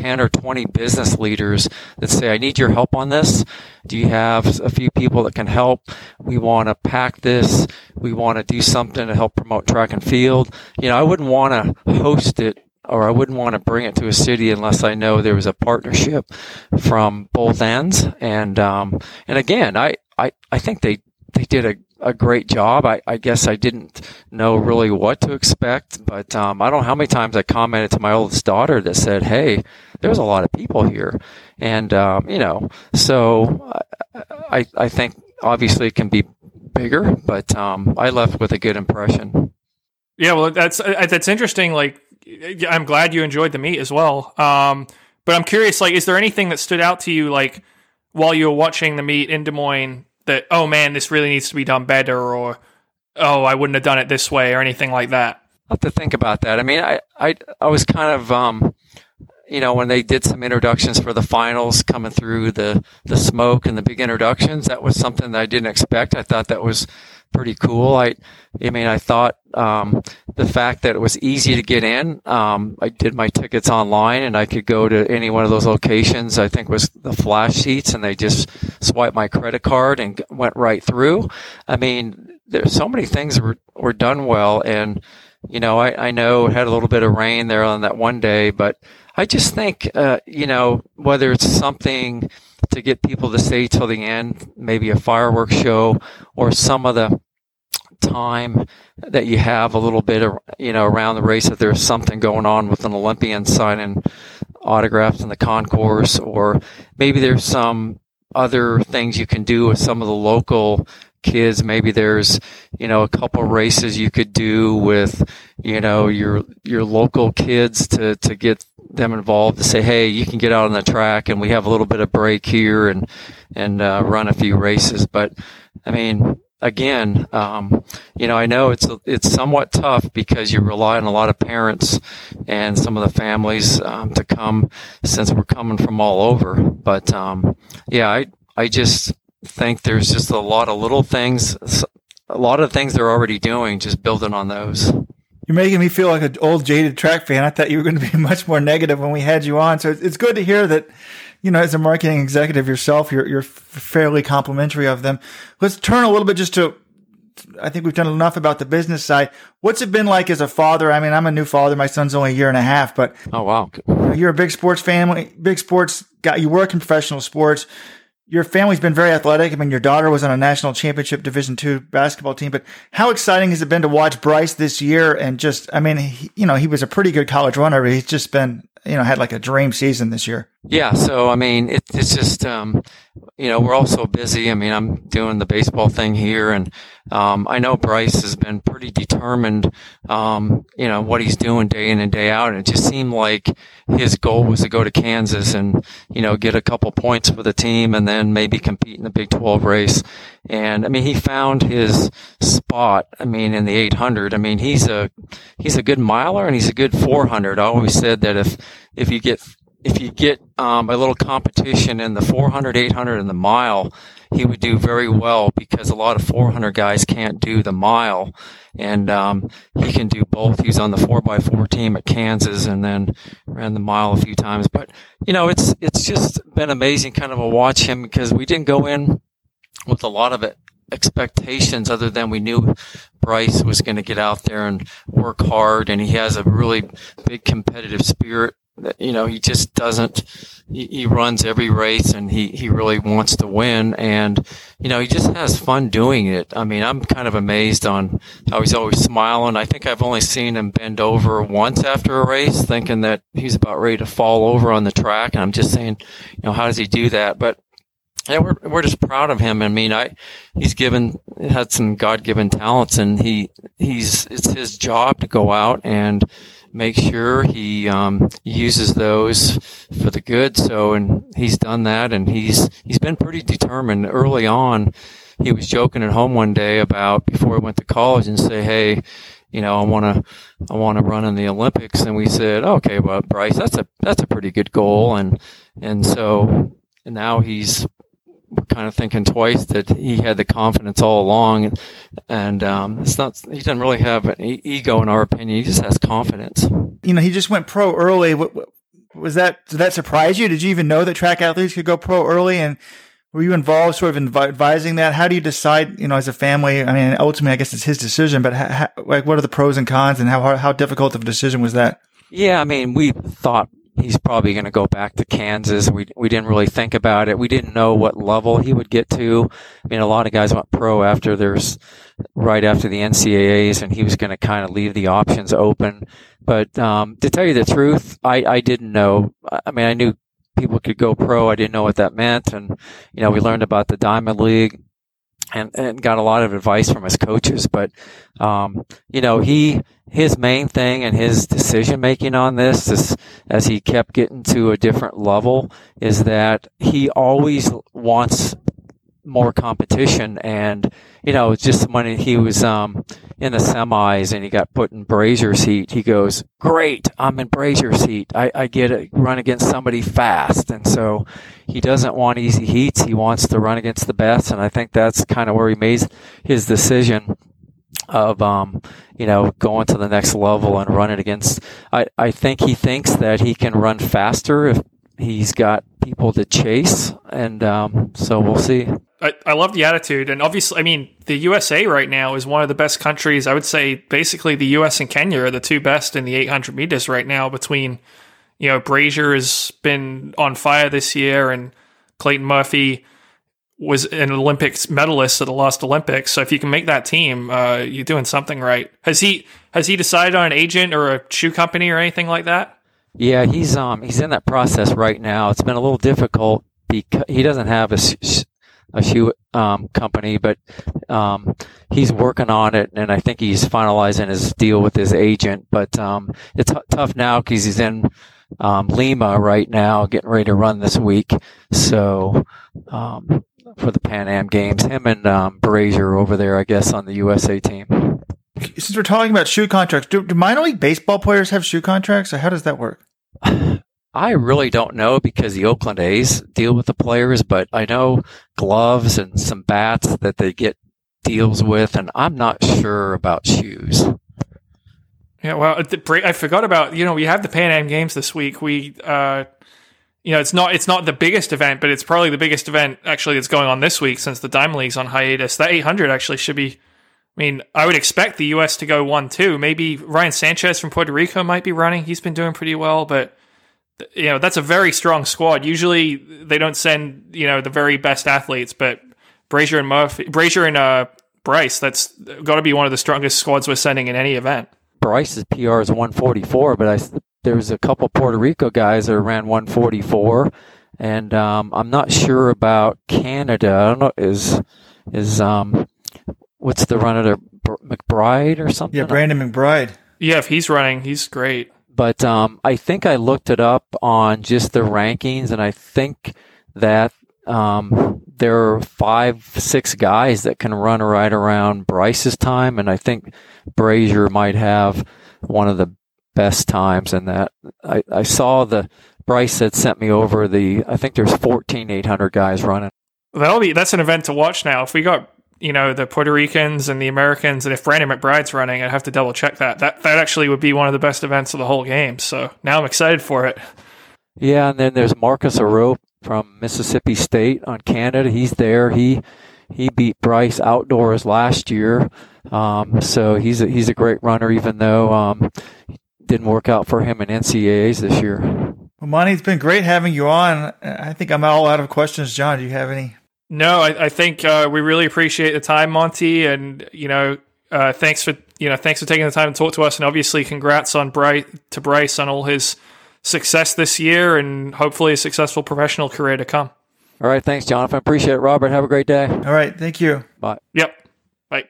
10 or 20 business leaders that say, I need your help on this. Do you have a few people that can help? We want to pack this. We want to do something to help promote track and field. You know, I wouldn't want to host it or I wouldn't want to bring it to a city unless I know there was a partnership from both ends. And, um, and again, I, I, I think they, they did a, a great job. I, I, guess I didn't know really what to expect, but um, I don't know how many times I commented to my oldest daughter that said, "Hey, there's a lot of people here," and um, you know, so I, I think obviously it can be bigger, but um, I left with a good impression. Yeah, well, that's uh, that's interesting. Like, I'm glad you enjoyed the meet as well. Um, but I'm curious, like, is there anything that stood out to you, like, while you were watching the meet in Des Moines? That oh man, this really needs to be done better, or oh, I wouldn't have done it this way, or anything like that. i have to think about that. I mean, I I, I was kind of um, you know, when they did some introductions for the finals coming through the the smoke and the big introductions, that was something that I didn't expect. I thought that was pretty cool. I, I mean, I thought um, the fact that it was easy to get in. Um, I did my tickets online, and I could go to any one of those locations. I think was the flash seats, and they just swiped my credit card and went right through. I mean, there's so many things were were done well, and you know, I, I know it had a little bit of rain there on that one day, but I just think, uh, you know, whether it's something to get people to stay till the end, maybe a fireworks show or some of the time that you have a little bit of, you know, around the race, if there's something going on with an Olympian signing autographs in the concourse, or maybe there's some other things you can do with some of the local kids. Maybe there's, you know, a couple races you could do with, you know, your, your local kids to, to get them involved to say, hey, you can get out on the track and we have a little bit of break here and and uh, run a few races. But I mean, again, um, you know, I know it's it's somewhat tough because you rely on a lot of parents and some of the families um, to come since we're coming from all over. But um, yeah, I I just think there's just a lot of little things, a lot of things they're already doing, just building on those. You're making me feel like an old jaded track fan. I thought you were going to be much more negative when we had you on. So it's good to hear that, you know, as a marketing executive yourself, you're, you're fairly complimentary of them. Let's turn a little bit just to, I think we've done enough about the business side. What's it been like as a father? I mean, I'm a new father. My son's only a year and a half, but. Oh, wow. You're a big sports family, big sports guy. You work in professional sports your family's been very athletic. I mean, your daughter was on a national championship Division two basketball team. But how exciting has it been to watch Bryce this year? And just, I mean, he, you know, he was a pretty good college runner. But he's just been, you know, had like a dream season this year. Yeah. So I mean, it, it's just, um, you know, we're all so busy. I mean, I'm doing the baseball thing here, and um, I know Bryce has been pretty determined, um, you know, what he's doing day in and day out. And it just seemed like his goal was to go to Kansas and, you know, get a couple points for the team and then maybe compete in the Big 12 race. And I mean, he found his spot. I mean, in the 800. I mean, he's a he's a good miler and he's a good 400. I always said that if if you get if you get um, a little competition in the 400, 800, and the mile, he would do very well because a lot of 400 guys can't do the mile, and um, he can do both. He's on the 4x4 team at Kansas, and then ran the mile a few times. But you know, it's it's just been amazing, kind of a watch him because we didn't go in with a lot of it expectations other than we knew Bryce was going to get out there and work hard and he has a really big competitive spirit you know, he just doesn't, he, he, runs every race and he, he really wants to win. And, you know, he just has fun doing it. I mean, I'm kind of amazed on how he's always smiling. I think I've only seen him bend over once after a race thinking that he's about ready to fall over on the track. And I'm just saying, you know, how does he do that? But, yeah, we're we're just proud of him. I mean, I he's given had some God given talents, and he he's it's his job to go out and make sure he um, uses those for the good. So, and he's done that, and he's he's been pretty determined early on. He was joking at home one day about before he went to college and say, "Hey, you know, I want to I want to run in the Olympics." And we said, "Okay, well, Bryce, that's a that's a pretty good goal." And and so and now he's kind of thinking twice that he had the confidence all along, and, and um, it's not. He doesn't really have an ego, in our opinion. He just has confidence. You know, he just went pro early. What, what, was that? Did that surprise you? Did you even know that track athletes could go pro early? And were you involved, sort of advising that? How do you decide? You know, as a family. I mean, ultimately, I guess it's his decision. But how, like, what are the pros and cons, and how how difficult of a decision was that? Yeah, I mean, we thought he's probably going to go back to Kansas. We we didn't really think about it. We didn't know what level he would get to. I mean, a lot of guys went pro after there's right after the NCAAs, and he was going to kind of leave the options open. But um, to tell you the truth, I I didn't know. I mean, I knew people could go pro. I didn't know what that meant, and you know, we learned about the Diamond League. And, and got a lot of advice from his coaches, but um, you know he his main thing and his decision making on this is, as he kept getting to a different level is that he always wants more competition and you know just when he was um, in the semis and he got put in Brazier's heat he goes great I'm in Brazier's heat. I, I get to run against somebody fast. And so he doesn't want easy heats. He wants to run against the best. And I think that's kind of where he made his decision of um, you know going to the next level and running against. I I think he thinks that he can run faster if he's got people to chase, and um, so we'll see. I, I love the attitude, and obviously, I mean, the USA right now is one of the best countries. I would say basically the US and Kenya are the two best in the 800 meters right now. Between you know Brazier has been on fire this year, and Clayton Murphy was an Olympics medalist at the last Olympics. So if you can make that team, uh, you're doing something right. Has he has he decided on an agent or a shoe company or anything like that? Yeah, he's um he's in that process right now. It's been a little difficult because he doesn't have a, a shoe um, company, but um, he's working on it, and I think he's finalizing his deal with his agent. But um, it's t- tough now because he's in um, Lima right now, getting ready to run this week. So um, for the Pan Am Games, him and um, Brazier over there, I guess, on the USA team. Since we're talking about shoe contracts, do, do minor league baseball players have shoe contracts? Or how does that work? I really don't know because the Oakland A's deal with the players, but I know gloves and some bats that they get deals with, and I'm not sure about shoes. Yeah, well, I forgot about you know we have the Pan Am Games this week. We, uh, you know, it's not it's not the biggest event, but it's probably the biggest event actually that's going on this week since the Diamond League's on hiatus. That 800 actually should be. I mean, I would expect the U.S. to go one two. Maybe Ryan Sanchez from Puerto Rico might be running. He's been doing pretty well, but you know that's a very strong squad. Usually they don't send you know the very best athletes, but Brazier and Murphy, Brazier and uh, Bryce, that's got to be one of the strongest squads we're sending in any event. Bryce's PR is 144, but I there was a couple Puerto Rico guys that ran 144, and um, I'm not sure about Canada. I don't know is is um what's the runner McBride or something? Yeah, Brandon McBride. Yeah, if he's running, he's great. But um, I think I looked it up on just the rankings, and I think that um, there are five, six guys that can run right around Bryce's time, and I think Brazier might have one of the best times in that. I, I saw the Bryce had sent me over the. I think there's 14 800 guys running. That'll be that's an event to watch now. If we got you know the Puerto Ricans and the Americans, and if Brandon McBride's running, I'd have to double check that. That that actually would be one of the best events of the whole game. So now I'm excited for it. Yeah, and then there's Marco Arop from Mississippi State on Canada. He's there. He he beat Bryce outdoors last year, um, so he's a, he's a great runner. Even though um, didn't work out for him in NCAA's this year. Well, Monty, it's been great having you on. I think I'm all out of questions. John, do you have any? No, I, I think uh, we really appreciate the time, Monty, and you know, uh, thanks for you know, thanks for taking the time to talk to us, and obviously, congrats on Bryce to Bryce on all his success this year and hopefully a successful professional career to come. All right. Thanks, Jonathan. Appreciate it. Robert, have a great day. All right. Thank you. Bye. Yep. Bye.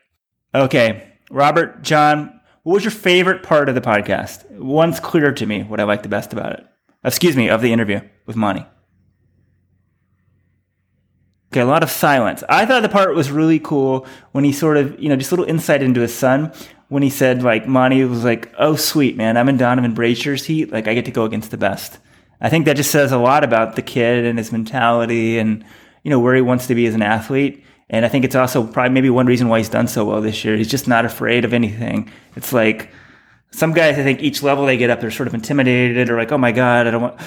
Okay. Robert, John, what was your favorite part of the podcast? One's clear to me what I liked the best about it. Excuse me, of the interview with Monty. Okay, a lot of silence. I thought the part was really cool when he sort of, you know, just a little insight into his son when he said like Monty was like, "Oh sweet man, I'm in Donavan Brazier's heat. Like I get to go against the best." I think that just says a lot about the kid and his mentality and you know where he wants to be as an athlete. And I think it's also probably maybe one reason why he's done so well this year. He's just not afraid of anything. It's like some guys, I think each level they get up, they're sort of intimidated or like, "Oh my god, I don't want."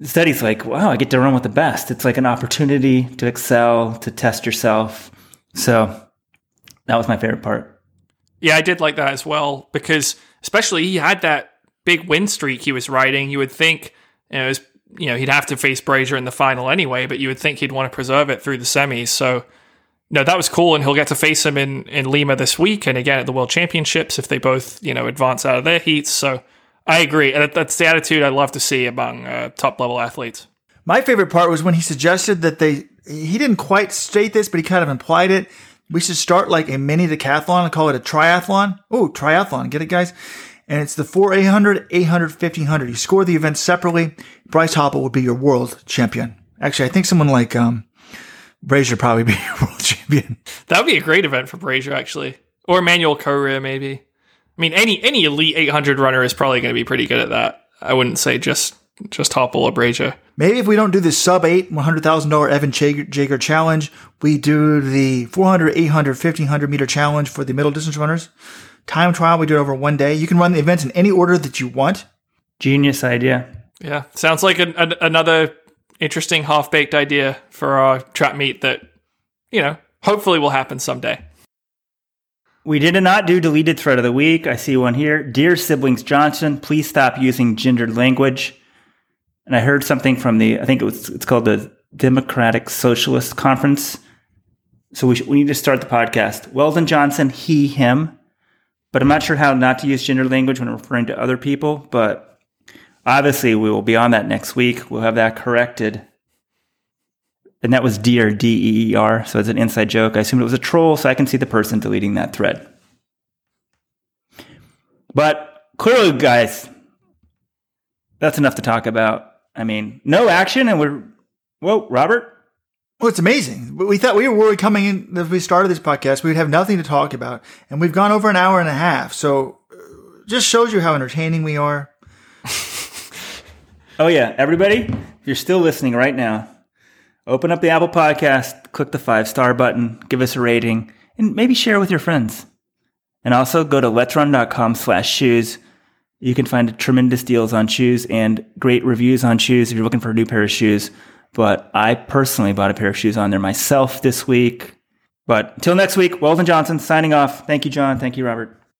Instead, he's like, "Wow, I get to run with the best." It's like an opportunity to excel, to test yourself. So that was my favorite part. Yeah, I did like that as well because especially he had that big win streak he was riding. You would think you know, was, you know he'd have to face Brazier in the final anyway, but you would think he'd want to preserve it through the semis. So no, that was cool, and he'll get to face him in in Lima this week, and again at the World Championships if they both you know advance out of their heats. So I agree. That's the attitude I love to see among uh, top level athletes. My favorite part was when he suggested that they. He didn't quite state this, but he kind of implied it we should start like a mini decathlon and call it a triathlon. Oh, triathlon. Get it, guys? And it's the 4 800, 800, 1500. You score the events separately. Bryce Hoppel would be your world champion. Actually, I think someone like, um, Brazier probably be your world champion. That would be a great event for Brazier, actually. Or Emmanuel Korir, maybe. I mean, any, any elite 800 runner is probably going to be pretty good at that. I wouldn't say just, just Hoppel or Brazier. Maybe if we don't do the sub eight $100,000 Evan Jager challenge, we do the 400, 800, 1500 meter challenge for the middle distance runners. Time trial, we do it over one day. You can run the events in any order that you want. Genius idea. Yeah. Sounds like an, an, another interesting half baked idea for our trap meet that, you know, hopefully will happen someday. We did not do deleted thread of the week. I see one here. Dear siblings Johnson, please stop using gendered language and I heard something from the I think it was it's called the Democratic Socialist Conference. So we, we need to start the podcast. Weldon Johnson, he, him. But I'm not sure how not to use gender language when referring to other people. But obviously, we will be on that next week. We'll have that corrected. And that was deer, D E E R. So it's an inside joke. I assumed it was a troll, so I can see the person deleting that thread. But clearly, guys, that's enough to talk about. I mean, no action, and we're whoa, Robert. Well, it's amazing. We thought we were worried coming in as we started this podcast, we'd have nothing to talk about, and we've gone over an hour and a half. So, uh, just shows you how entertaining we are. oh yeah, everybody, if you're still listening right now, open up the Apple Podcast, click the five star button, give us a rating, and maybe share with your friends. And also go to LetsRun.com slash shoes. You can find tremendous deals on shoes and great reviews on shoes if you're looking for a new pair of shoes. But I personally bought a pair of shoes on there myself this week. But until next week, Weldon Johnson signing off. Thank you, John. Thank you, Robert.